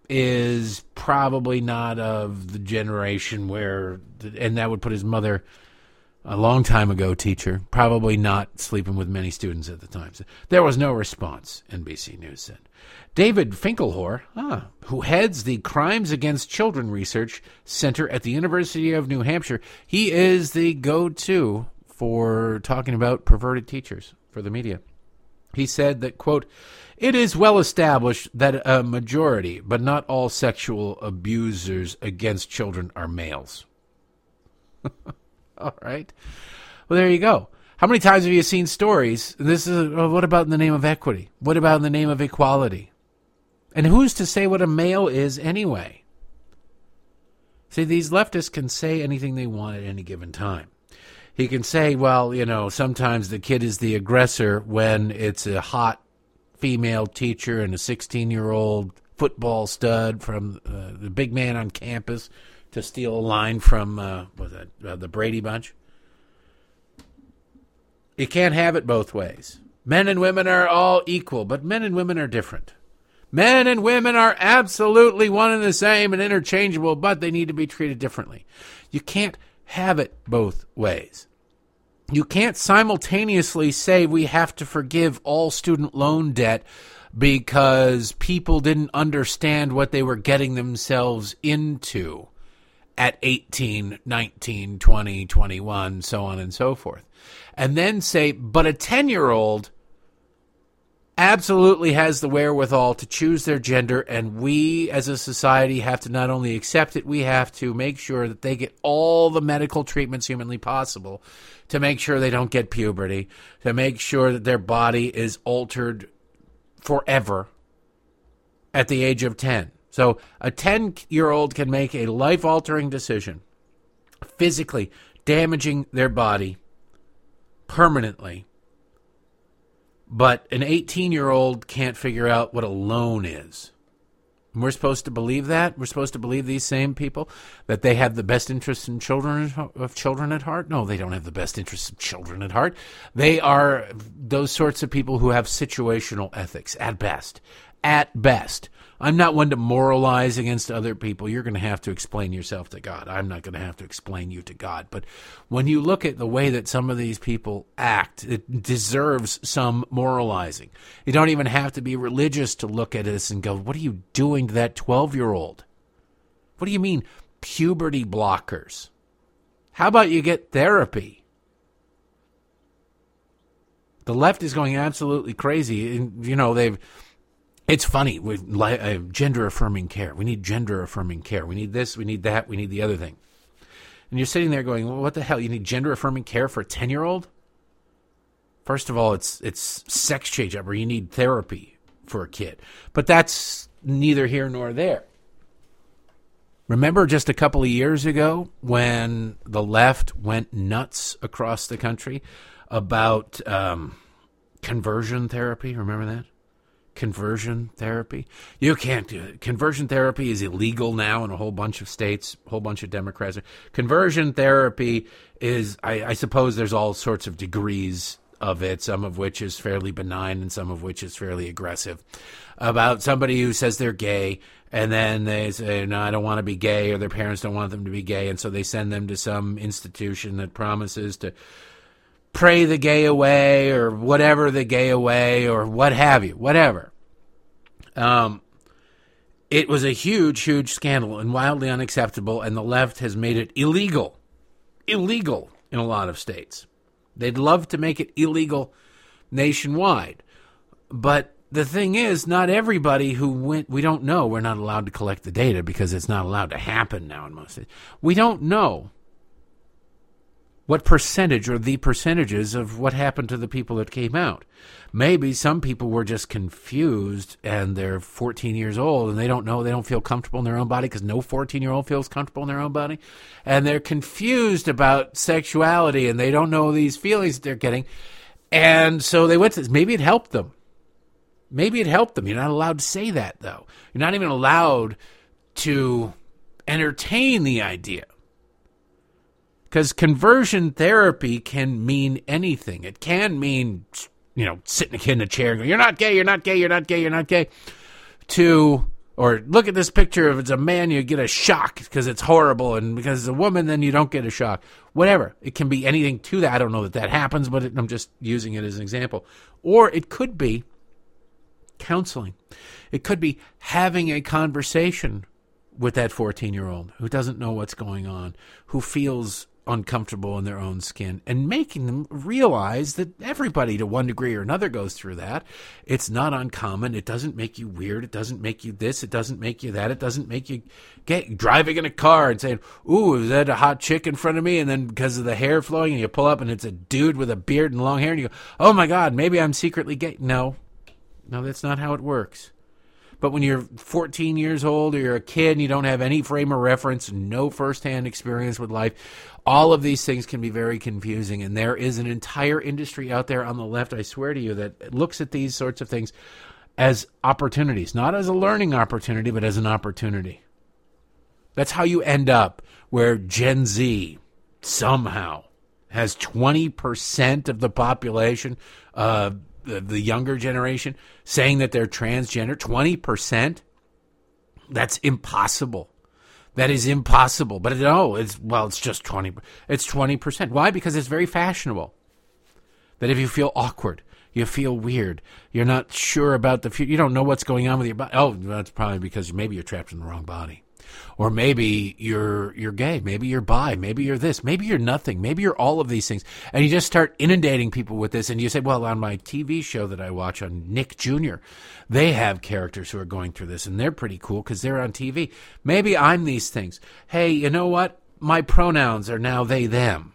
A: is probably not of the generation where, and that would put his mother, a long time ago teacher, probably not sleeping with many students at the time. So there was no response, NBC News said. David Finkelhor, ah, who heads the Crimes Against Children Research Center at the University of New Hampshire, he is the go to for talking about perverted teachers for the media. He said that, quote, it is well established that a majority, but not all sexual abusers against children are males. <laughs> all right. Well, there you go. How many times have you seen stories? This is well, what about in the name of equity? What about in the name of equality? And who's to say what a male is anyway? See, these leftists can say anything they want at any given time he can say, well, you know, sometimes the kid is the aggressor when it's a hot female teacher and a 16 year old football stud from uh, the big man on campus to steal a line from uh, was that uh, the Brady Bunch. You can't have it both ways. Men and women are all equal, but men and women are different. Men and women are absolutely one and the same and interchangeable, but they need to be treated differently. You can't have it both ways. You can't simultaneously say we have to forgive all student loan debt because people didn't understand what they were getting themselves into at 18, 19, 20, 21, so on and so forth. And then say, but a 10 year old absolutely has the wherewithal to choose their gender, and we as a society have to not only accept it, we have to make sure that they get all the medical treatments humanly possible to make sure they don't get puberty, to make sure that their body is altered forever at the age of 10. So a 10 year old can make a life altering decision, physically damaging their body permanently but an 18 year old can't figure out what a loan is. We're supposed to believe that? We're supposed to believe these same people that they have the best interests in children of children at heart? No, they don't have the best interests of children at heart. They are those sorts of people who have situational ethics at best. At best. I'm not one to moralize against other people. You're going to have to explain yourself to God. I'm not going to have to explain you to God. But when you look at the way that some of these people act, it deserves some moralizing. You don't even have to be religious to look at this and go, What are you doing to that 12 year old? What do you mean, puberty blockers? How about you get therapy? The left is going absolutely crazy. And, you know, they've it's funny with uh, gender affirming care. We need gender affirming care. We need this. We need that. We need the other thing. And you're sitting there going, well, "What the hell? You need gender affirming care for a ten year old?" First of all, it's it's sex change up, or you need therapy for a kid. But that's neither here nor there. Remember just a couple of years ago when the left went nuts across the country about um, conversion therapy? Remember that? Conversion therapy. You can't do it. Conversion therapy is illegal now in a whole bunch of states, a whole bunch of Democrats. Conversion therapy is, I, I suppose, there's all sorts of degrees of it, some of which is fairly benign and some of which is fairly aggressive. About somebody who says they're gay and then they say, no, I don't want to be gay, or their parents don't want them to be gay, and so they send them to some institution that promises to pray the gay away or whatever the gay away or what have you, whatever. Um, it was a huge, huge scandal and wildly unacceptable, and the left has made it illegal. Illegal in a lot of states. They'd love to make it illegal nationwide. But the thing is, not everybody who went, we don't know. We're not allowed to collect the data because it's not allowed to happen now in most states. We don't know what percentage or the percentages of what happened to the people that came out. Maybe some people were just confused and they're 14 years old and they don't know, they don't feel comfortable in their own body because no 14 year old feels comfortable in their own body. And they're confused about sexuality and they don't know these feelings that they're getting. And so they went to this. Maybe it helped them. Maybe it helped them. You're not allowed to say that though. You're not even allowed to entertain the idea because conversion therapy can mean anything. It can mean, you know, sitting in a chair and going, you're not gay, you're not gay, you're not gay, you're not gay, to, or look at this picture. If it's a man, you get a shock because it's horrible. And because it's a woman, then you don't get a shock. Whatever. It can be anything to that. I don't know that that happens, but it, I'm just using it as an example. Or it could be counseling. It could be having a conversation with that 14 year old who doesn't know what's going on, who feels uncomfortable in their own skin and making them realize that everybody to one degree or another goes through that. It's not uncommon. It doesn't make you weird. It doesn't make you this. It doesn't make you that. It doesn't make you get driving in a car and saying, Ooh, is that a hot chick in front of me? And then because of the hair flowing and you pull up and it's a dude with a beard and long hair and you go, Oh my God, maybe I'm secretly gay. No, no, that's not how it works. But when you're 14 years old or you're a kid and you don't have any frame of reference, no firsthand experience with life, all of these things can be very confusing. And there is an entire industry out there on the left, I swear to you, that looks at these sorts of things as opportunities, not as a learning opportunity, but as an opportunity. That's how you end up where Gen Z somehow has 20% of the population uh, the, the younger generation saying that they're transgender, 20%, that's impossible. That is impossible. But no, it's well, it's just 20 it's 20%. Why? Because it's very fashionable. That if you feel awkward, you feel weird, you're not sure about the future, you don't know what's going on with your body. Oh, that's probably because maybe you're trapped in the wrong body. Or maybe you're you're gay, maybe you're bi, maybe you're this, maybe you're nothing, maybe you're all of these things. And you just start inundating people with this and you say, "Well, on my TV show that I watch on Nick Jr., they have characters who are going through this and they're pretty cool cuz they're on TV. Maybe I'm these things. Hey, you know what? My pronouns are now they them."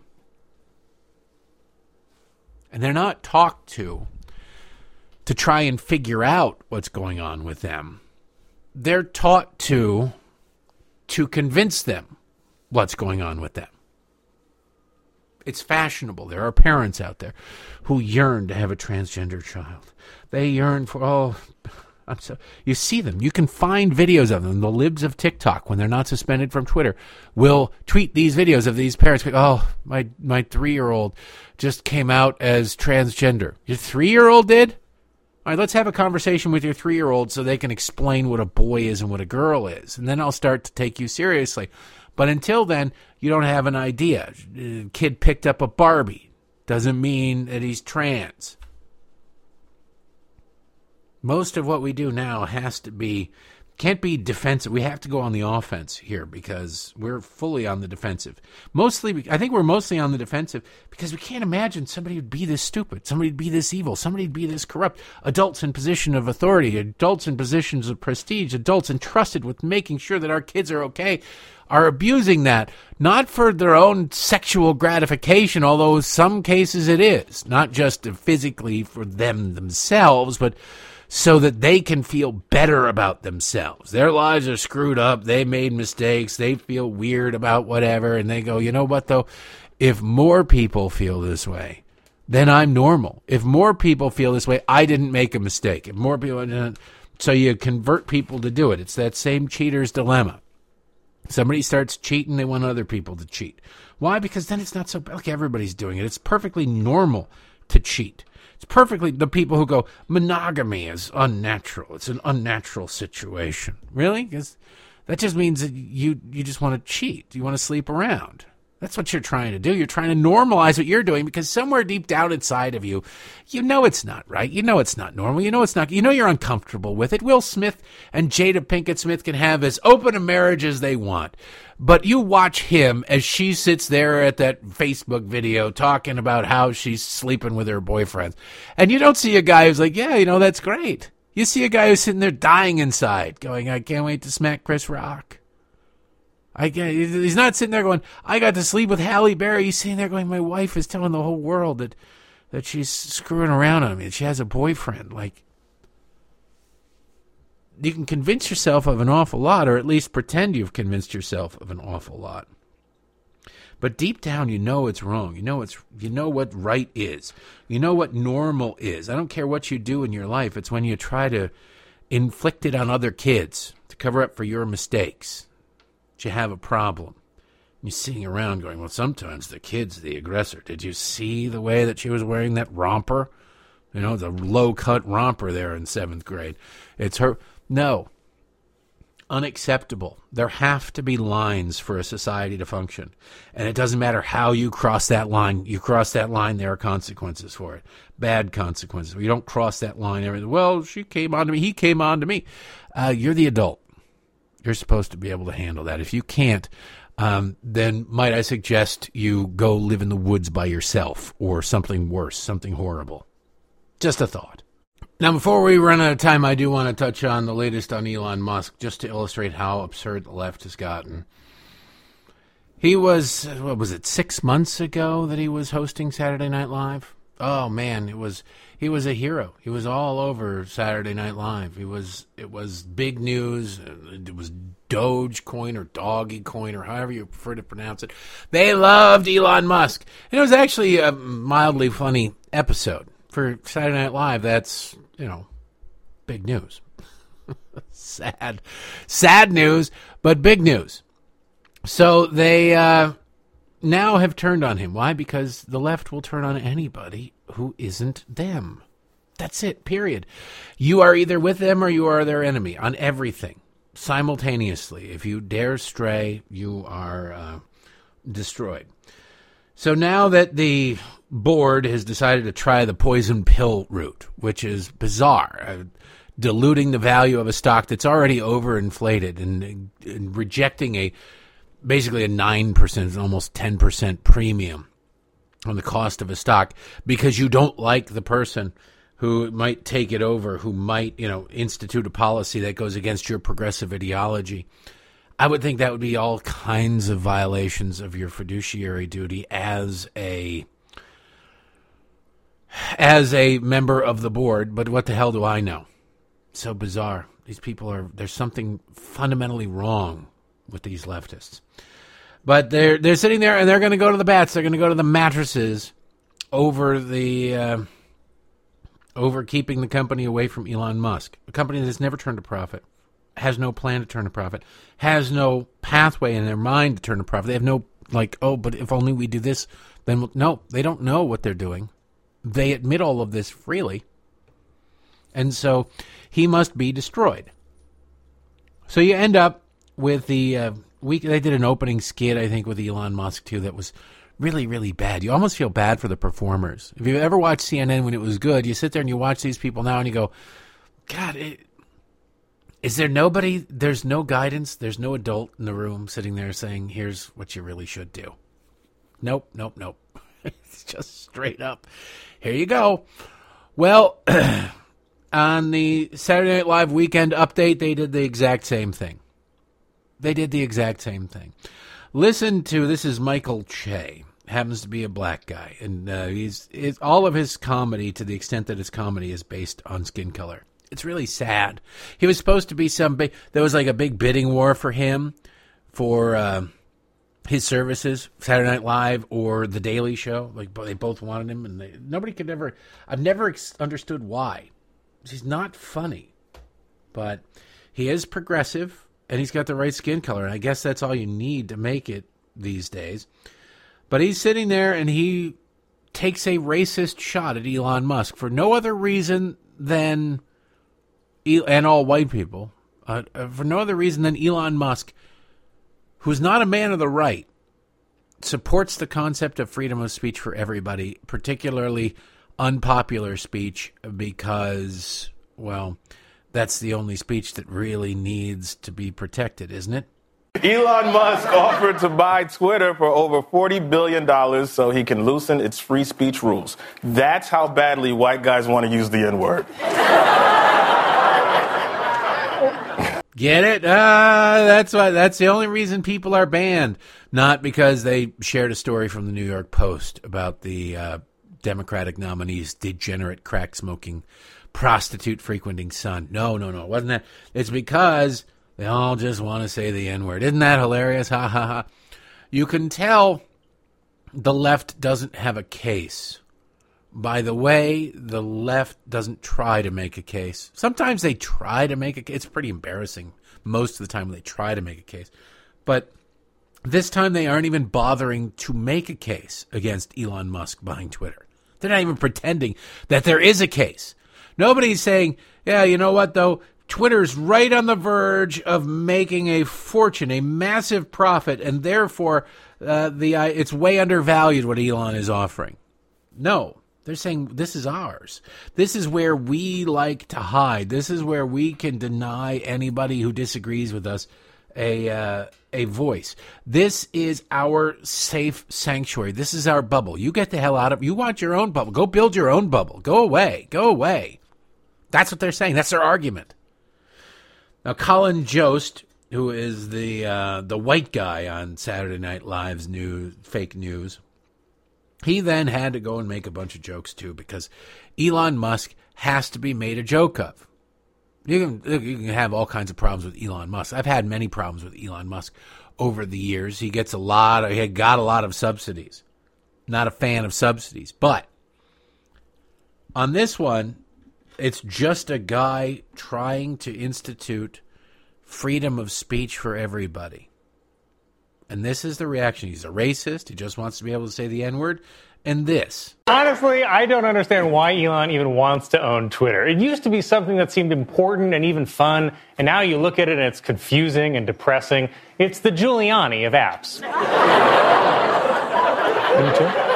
A: And they're not talked to to try and figure out what's going on with them. They're taught to to convince them what's going on with them. It's fashionable. There are parents out there who yearn to have a transgender child. They yearn for oh I'm so you see them. You can find videos of them. The libs of TikTok, when they're not suspended from Twitter, will tweet these videos of these parents. Oh, my my three year old just came out as transgender. Your three year old did? All right, let's have a conversation with your three year old so they can explain what a boy is and what a girl is. And then I'll start to take you seriously. But until then, you don't have an idea. Uh, kid picked up a Barbie. Doesn't mean that he's trans. Most of what we do now has to be can't be defensive. We have to go on the offense here because we're fully on the defensive. Mostly, I think we're mostly on the defensive because we can't imagine somebody would be this stupid, somebody would be this evil, somebody would be this corrupt. Adults in position of authority, adults in positions of prestige, adults entrusted with making sure that our kids are okay, are abusing that not for their own sexual gratification, although some cases it is not just physically for them themselves, but so that they can feel better about themselves. Their lives are screwed up. They made mistakes. They feel weird about whatever. And they go, you know what, though? If more people feel this way, then I'm normal. If more people feel this way, I didn't make a mistake. If more people, so you convert people to do it. It's that same cheater's dilemma. Somebody starts cheating, they want other people to cheat. Why? Because then it's not so bad. like everybody's doing it. It's perfectly normal to cheat. It's perfectly the people who go monogamy is unnatural. It's an unnatural situation. Really? Because that just means that you you just want to cheat. You want to sleep around. That's what you're trying to do. You're trying to normalize what you're doing because somewhere deep down inside of you, you know it's not right. You know it's not normal. You know it's not, you know you're uncomfortable with it. Will Smith and Jada Pinkett Smith can have as open a marriage as they want. But you watch him as she sits there at that Facebook video talking about how she's sleeping with her boyfriend. And you don't see a guy who's like, yeah, you know, that's great. You see a guy who's sitting there dying inside going, I can't wait to smack Chris Rock. I get, he's not sitting there going, I got to sleep with Halle Berry. He's sitting there going, my wife is telling the whole world that, that she's screwing around on me, that she has a boyfriend. Like, you can convince yourself of an awful lot, or at least pretend you've convinced yourself of an awful lot. But deep down, you know it's wrong. You know it's you know what right is. You know what normal is. I don't care what you do in your life. It's when you try to inflict it on other kids to cover up for your mistakes you have a problem. You're sitting around going, well, sometimes the kid's the aggressor. Did you see the way that she was wearing that romper? You know, the low cut romper there in seventh grade. It's her. No. Unacceptable. There have to be lines for a society to function. And it doesn't matter how you cross that line. You cross that line, there are consequences for it. Bad consequences. You don't cross that line. Well, she came on to me. He came on to me. Uh, you're the adult. You're supposed to be able to handle that. If you can't, um, then might I suggest you go live in the woods by yourself or something worse, something horrible. Just a thought. Now, before we run out of time, I do want to touch on the latest on Elon Musk just to illustrate how absurd the left has gotten. He was, what was it, six months ago that he was hosting Saturday Night Live? Oh man, it was he was a hero. He was all over Saturday Night Live. He was it was big news. It was Dogecoin or Doggy Coin or however you prefer to pronounce it. They loved Elon Musk, and it was actually a mildly funny episode for Saturday Night Live. That's you know big news. <laughs> sad, sad news, but big news. So they uh, now have turned on him. Why? Because the left will turn on anybody who isn't them. That's it, period. You are either with them or you are their enemy on everything simultaneously. If you dare stray, you are uh, destroyed. So now that the board has decided to try the poison pill route, which is bizarre, uh, diluting the value of a stock that's already overinflated and, and rejecting a basically a 9%, almost 10% premium on the cost of a stock because you don't like the person who might take it over, who might, you know, institute a policy that goes against your progressive ideology. I would think that would be all kinds of violations of your fiduciary duty as a as a member of the board, but what the hell do I know? So bizarre. These people are there's something fundamentally wrong with these leftists. But they're they're sitting there and they're going to go to the bats. They're going to go to the mattresses over the uh, over keeping the company away from Elon Musk, a company that's never turned a profit, has no plan to turn a profit, has no pathway in their mind to turn a profit. They have no like, oh, but if only we do this, then we'll, no, they don't know what they're doing. They admit all of this freely, and so he must be destroyed. So you end up with the uh, week. They did an opening skit, I think, with Elon Musk too. That was really, really bad. You almost feel bad for the performers. If you ever watched CNN when it was good, you sit there and you watch these people now and you go, God, it, is there nobody? There's no guidance. There's no adult in the room sitting there saying, "Here's what you really should do." Nope, nope, nope. <laughs> it's just straight up. Here you go. Well, <clears throat> on the Saturday Night Live weekend update, they did the exact same thing. They did the exact same thing. Listen to this is Michael Che. Happens to be a black guy, and uh, he's all of his comedy, to the extent that his comedy is based on skin color. It's really sad. He was supposed to be some big. There was like a big bidding war for him, for uh, his services, Saturday Night Live or The Daily Show. Like they both wanted him, and they, nobody could ever. I've never understood why. He's not funny, but he is progressive and he's got the right skin color. And I guess that's all you need to make it these days. But he's sitting there and he takes a racist shot at Elon Musk for no other reason than and all white people uh, uh, for no other reason than Elon Musk, who's not a man of the right, supports the concept of freedom of speech for everybody, particularly unpopular speech, because well that's the only speech that really needs to be protected, isn't it?
C: Elon Musk offered to buy Twitter for over $40 billion so he can loosen its free speech rules. That's how badly white guys want to use the N word.
A: Get it? Uh, that's why. That's the only reason people are banned, not because they shared a story from the New York Post about the uh, Democratic nominee's degenerate crack smoking prostitute frequenting son. No, no, no. It wasn't that. It's because they all just want to say the N word. Isn't that hilarious? Ha ha ha. You can tell the left doesn't have a case by the way the left doesn't try to make a case. Sometimes they try to make a case. It's pretty embarrassing most of the time when they try to make a case. But this time they aren't even bothering to make a case against Elon Musk buying Twitter. They're not even pretending that there is a case. Nobody's saying, yeah, you know what, though? Twitter's right on the verge of making a fortune, a massive profit, and therefore uh, the uh, it's way undervalued what Elon is offering. No, they're saying this is ours. This is where we like to hide. This is where we can deny anybody who disagrees with us a uh, a voice. This is our safe sanctuary. This is our bubble. You get the hell out of. You want your own bubble? Go build your own bubble. Go away. Go away. That's what they're saying. That's their argument. Now, Colin Jost, who is the uh, the white guy on Saturday Night Live's new fake news, he then had to go and make a bunch of jokes too because Elon Musk has to be made a joke of. You can you can have all kinds of problems with Elon Musk. I've had many problems with Elon Musk over the years. He gets a lot. Of, he got a lot of subsidies. Not a fan of subsidies, but on this one, it's just a guy trying to institute freedom of speech for everybody. And this is the reaction. He's a racist. He just wants to be able to say the N word. And this.
D: Honestly, I don't understand why Elon even wants to own Twitter. It used to be something that seemed important and even fun, and now you look at it and it's confusing and depressing. It's the Giuliani of apps. <laughs>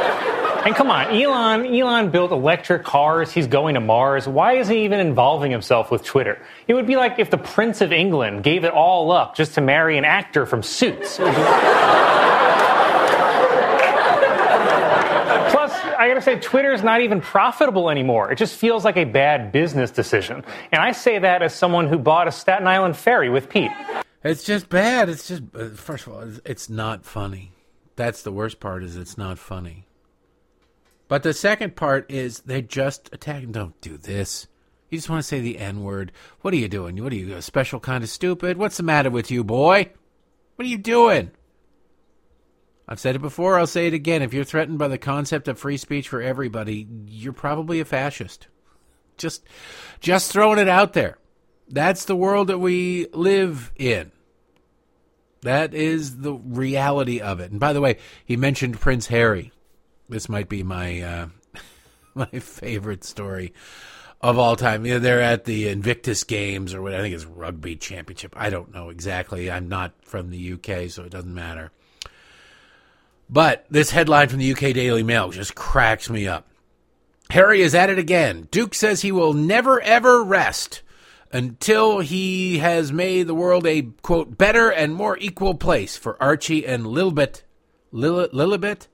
D: And come on, Elon, Elon built electric cars. He's going to Mars. Why is he even involving himself with Twitter? It would be like if the Prince of England gave it all up just to marry an actor from Suits. Plus, I gotta say, Twitter's not even profitable anymore. It just feels like a bad business decision. And I say that as someone who bought a Staten Island ferry with Pete.
A: It's just bad. It's just uh, first of all, it's- it's not funny. That's the worst part. Is it's not funny. But the second part is they just attack. Don't do this. You just want to say the N word. What are you doing? What are you a special kind of stupid? What's the matter with you, boy? What are you doing? I've said it before. I'll say it again. If you're threatened by the concept of free speech for everybody, you're probably a fascist. Just, just throwing it out there. That's the world that we live in. That is the reality of it. And by the way, he mentioned Prince Harry. This might be my uh, <laughs> my favorite story of all time. You know, they're at the Invictus Games or what I think is rugby championship. I don't know exactly. I'm not from the UK, so it doesn't matter. But this headline from the UK Daily Mail just cracks me up. Harry is at it again. Duke says he will never ever rest until he has made the world a quote better and more equal place for Archie and Lilibet. Lil- Lilibet?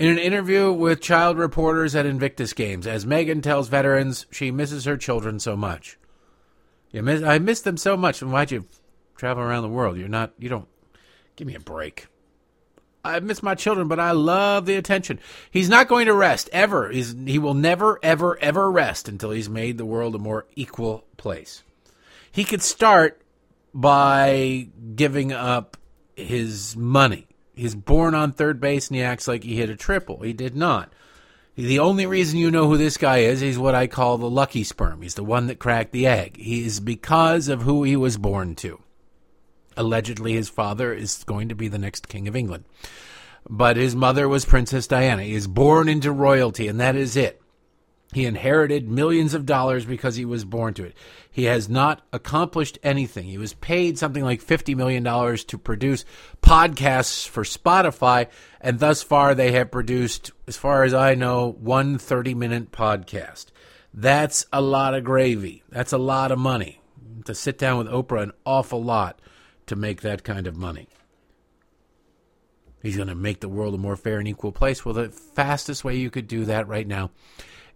A: In an interview with child reporters at Invictus Games, as Meghan tells veterans she misses her children so much. You miss, I miss them so much. And why'd you travel around the world? You're not. You don't. Give me a break. I miss my children, but I love the attention. He's not going to rest ever. He's, he will never, ever, ever rest until he's made the world a more equal place. He could start by giving up his money. He's born on third base and he acts like he hit a triple. He did not. The only reason you know who this guy is, he's what I call the lucky sperm. He's the one that cracked the egg. He is because of who he was born to. Allegedly, his father is going to be the next king of England. But his mother was Princess Diana. He is born into royalty, and that is it. He inherited millions of dollars because he was born to it. He has not accomplished anything. He was paid something like $50 million to produce podcasts for Spotify, and thus far they have produced, as far as I know, one 30 minute podcast. That's a lot of gravy. That's a lot of money. To sit down with Oprah, an awful lot to make that kind of money. He's going to make the world a more fair and equal place. Well, the fastest way you could do that right now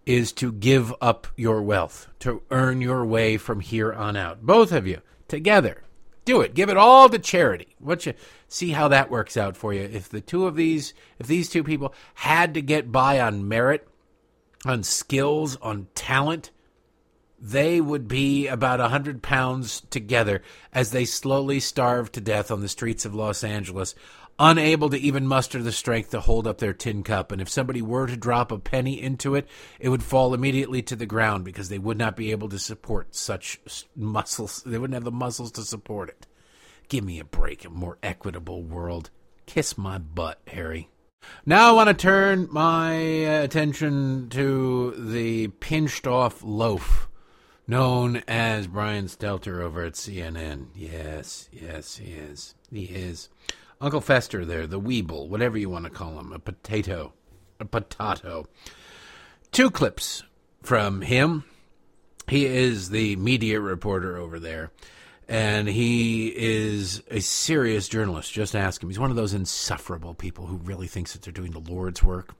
A: is to give up your wealth, to earn your way from here on out. Both of you together. Do it. Give it all to charity. What you see how that works out for you. If the two of these if these two people had to get by on merit, on skills, on talent, they would be about a hundred pounds together as they slowly starve to death on the streets of Los Angeles, unable to even muster the strength to hold up their tin cup. And if somebody were to drop a penny into it, it would fall immediately to the ground because they would not be able to support such muscles. They wouldn't have the muscles to support it. Give me a break, a more equitable world. Kiss my butt, Harry. Now I want to turn my attention to the pinched off loaf known as Brian Stelter over at CNN. Yes, yes, he is. He is. Uncle Fester there, the Weeble, whatever you want to call him, a potato. A potato. Two clips from him. He is the media reporter over there. And he is a serious journalist. Just ask him. He's one of those insufferable people who really thinks that they're doing the Lord's work.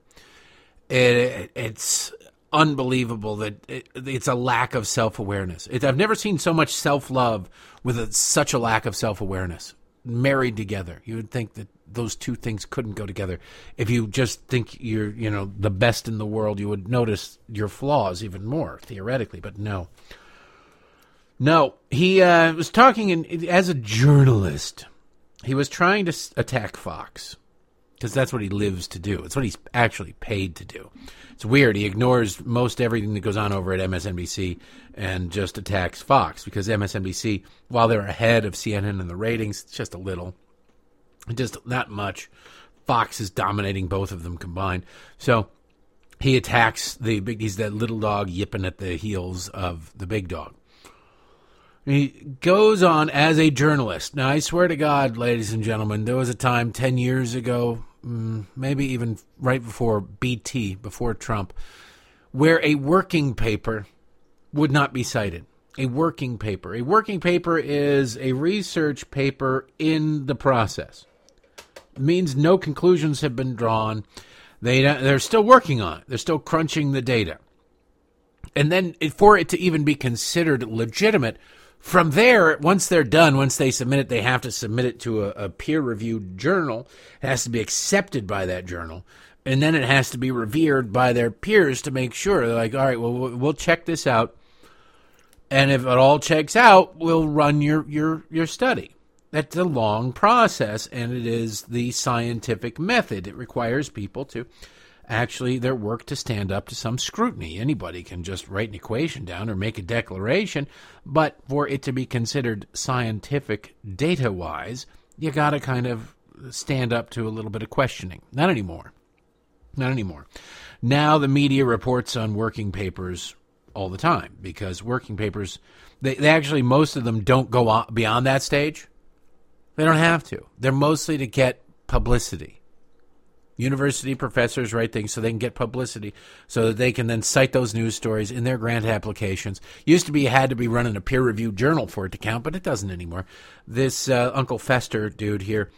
A: It, it's unbelievable that it, it's a lack of self awareness. I've never seen so much self love with a, such a lack of self awareness married together. You would think that those two things couldn't go together. If you just think you're, you know, the best in the world, you would notice your flaws even more theoretically. But no, no. He uh, was talking in, as a journalist. He was trying to attack Fox because that's what he lives to do. It's what he's actually paid to do. It's weird. He ignores most everything that goes on over at MSNBC and just attacks Fox because MSNBC, while they're ahead of CNN in the ratings, it's just a little, just not much. Fox is dominating both of them combined. So he attacks the big. He's that little dog yipping at the heels of the big dog. He goes on as a journalist. Now, I swear to God, ladies and gentlemen, there was a time 10 years ago, mm, maybe even right before BT, before Trump, where a working paper would not be cited. A working paper. A working paper is a research paper in the process. It means no conclusions have been drawn. They they're still working on it. They're still crunching the data. And then for it to even be considered legitimate, from there, once they're done, once they submit it, they have to submit it to a, a peer reviewed journal. It has to be accepted by that journal. And then it has to be revered by their peers to make sure. They're like, all right, well, we'll check this out. And if it all checks out, we'll run your, your, your study. That's a long process, and it is the scientific method. It requires people to actually their work to stand up to some scrutiny. Anybody can just write an equation down or make a declaration, but for it to be considered scientific data wise, you got to kind of stand up to a little bit of questioning. Not anymore. Not anymore. Now the media reports on working papers all the time because working papers, they, they actually, most of them don't go beyond that stage. They don't have to. They're mostly to get publicity. University professors write things so they can get publicity, so that they can then cite those news stories in their grant applications. Used to be you had to be running a peer reviewed journal for it to count, but it doesn't anymore. This uh, Uncle Fester dude here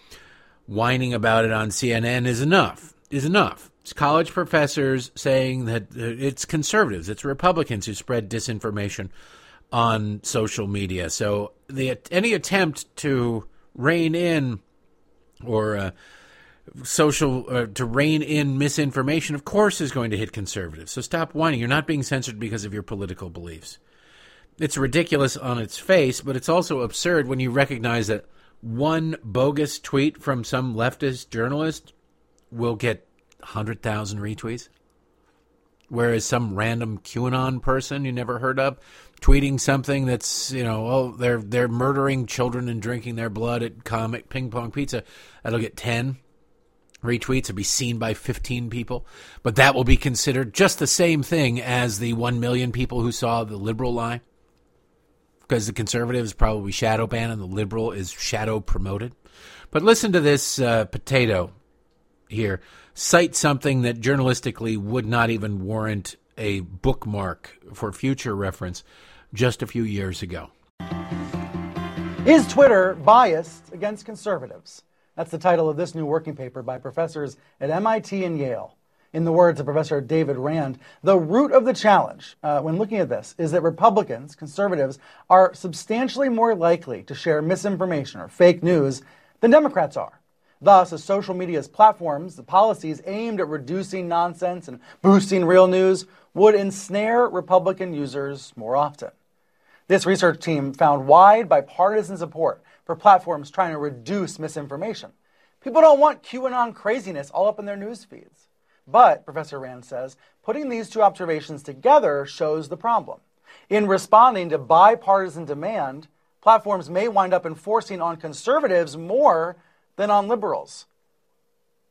A: whining about it on CNN is enough. Is enough. It's college professors saying that uh, it's conservatives, it's Republicans who spread disinformation on social media. So the any attempt to rein in or uh, social uh, to rein in misinformation, of course, is going to hit conservatives. So stop whining. You're not being censored because of your political beliefs. It's ridiculous on its face, but it's also absurd when you recognize that one bogus tweet from some leftist journalist will get 100,000 retweets. Whereas some random QAnon person you never heard of tweeting something that's, you know, oh, they're they're murdering children and drinking their blood at Comet Ping Pong Pizza, that'll get 10 retweets to be seen by 15 people, but that will be considered just the same thing as the 1 million people who saw the liberal lie. Because the conservative is probably shadow banned and the liberal is shadow promoted. But listen to this uh, potato here cite something that journalistically would not even warrant a bookmark for future reference just a few years ago.
E: Is Twitter biased against conservatives? That's the title of this new working paper by professors at MIT and Yale. In the words of Professor David Rand, the root of the challenge uh, when looking at this is that Republicans, conservatives, are substantially more likely to share misinformation or fake news than Democrats are. Thus, as social media's platforms, the policies aimed at reducing nonsense and boosting real news would ensnare Republican users more often. This research team found wide bipartisan support for platforms trying to reduce misinformation. People don't want QAnon craziness all up in their news feeds. But, Professor Rand says, putting these two observations together shows the problem. In responding to bipartisan demand, platforms may wind up enforcing on conservatives more than on liberals.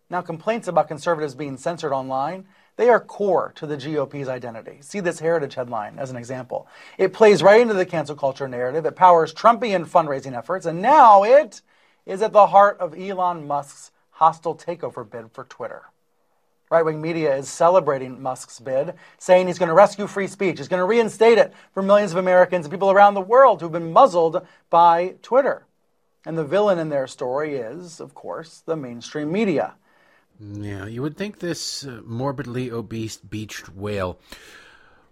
E: Now, complaints about conservatives being censored online they are core to the GOP's identity. See this Heritage headline as an example. It plays right into the cancel culture narrative. It powers Trumpian fundraising efforts, and now it is at the heart of Elon Musk's hostile takeover bid for Twitter. Right wing media is celebrating Musk's bid, saying he's going to rescue free speech. He's going to reinstate it for millions of Americans and people around the world who've been muzzled by Twitter. And the villain in their story is, of course, the mainstream media.
A: Yeah, you would think this uh, morbidly obese beached whale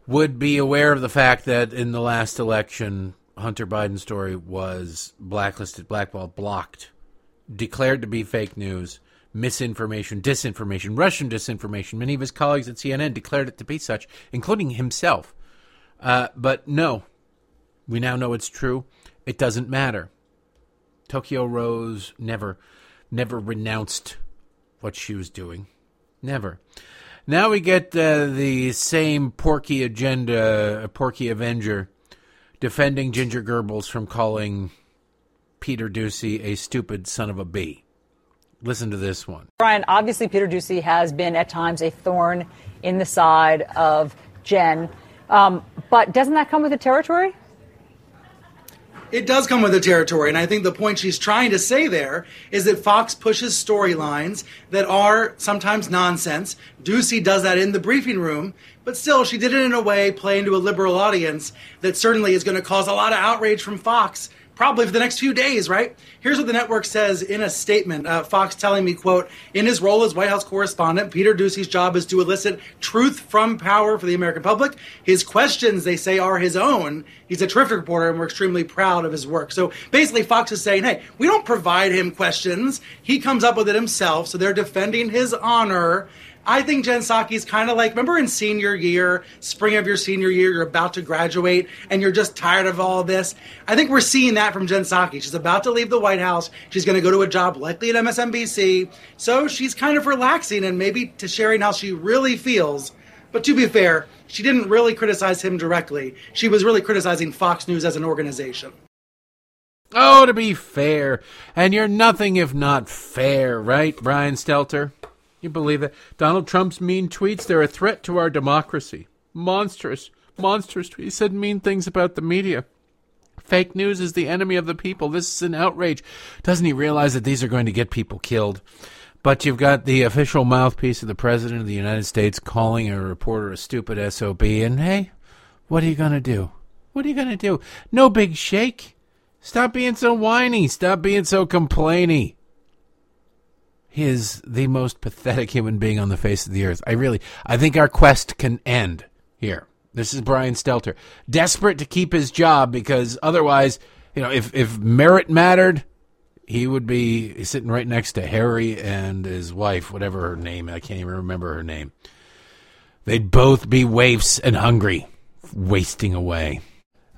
A: would be aware of the fact that in the last election, Hunter Biden's story was blacklisted, blackballed, blocked, declared to be fake news, misinformation, disinformation, Russian disinformation. Many of his colleagues at CNN declared it to be such, including himself. Uh, but no, we now know it's true. It doesn't matter. Tokyo Rose never, never renounced what she was doing. Never. Now we get uh, the same Porky agenda, Porky Avenger, defending Ginger Goebbels from calling Peter Doocy a stupid son of a bee. Listen to this one.
F: Brian, obviously, Peter Doocy has been at times a thorn in the side of Jen. Um, but doesn't that come with the territory?
E: It does come with the territory, and I think the point she's trying to say there is that Fox pushes storylines that are sometimes nonsense. Doocy does that in the briefing room, but still, she did it in a way playing to a liberal audience that certainly is going to cause a lot of outrage from Fox probably for the next few days, right? Here's what the network says in a statement. Uh, Fox telling me, quote, in his role as White House correspondent, Peter Doocy's job is to elicit truth from power for the American public. His questions, they say, are his own. He's a terrific reporter, and we're extremely proud of his work. So basically, Fox is saying, hey, we don't provide him questions. He comes up with it himself. So they're defending his honor I think Jen Psaki is kind of like, remember in senior year, spring of your senior year, you're about to graduate and you're just tired of all this. I think we're seeing that from Jen Psaki. She's about to leave the White House. She's going to go to a job likely at MSNBC. So she's kind of relaxing and maybe to sharing how she really feels. But to be fair, she didn't really criticize him directly. She was really criticizing Fox News as an organization.
A: Oh, to be fair. And you're nothing if not fair, right, Brian Stelter? You believe that? Donald Trump's mean tweets, they're a threat to our democracy. Monstrous, monstrous. He said mean things about the media. Fake news is the enemy of the people. This is an outrage. Doesn't he realize that these are going to get people killed? But you've got the official mouthpiece of the President of the United States calling a reporter a stupid SOB, and hey, what are you going to do? What are you going to do? No big shake. Stop being so whiny. Stop being so complainy. He is the most pathetic human being on the face of the earth. I really, I think our quest can end here. This is Brian Stelter, desperate to keep his job because otherwise, you know, if if merit mattered, he would be sitting right next to Harry and his wife, whatever her name. I can't even remember her name. They'd both be waifs and hungry, wasting away.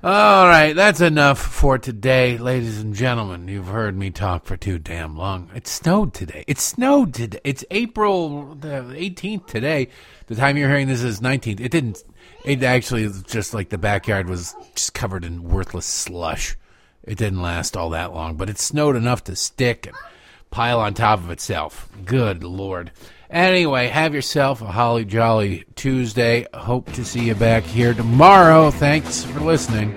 A: All right, that's enough for today, ladies and gentlemen. You've heard me talk for too damn long. It snowed today. It snowed today. It's April the 18th today. The time you're hearing this is 19th. It didn't. It actually just like the backyard was just covered in worthless slush. It didn't last all that long, but it snowed enough to stick and pile on top of itself. Good lord. Anyway, have yourself a holly jolly Tuesday. Hope to see you back here tomorrow. Thanks for listening.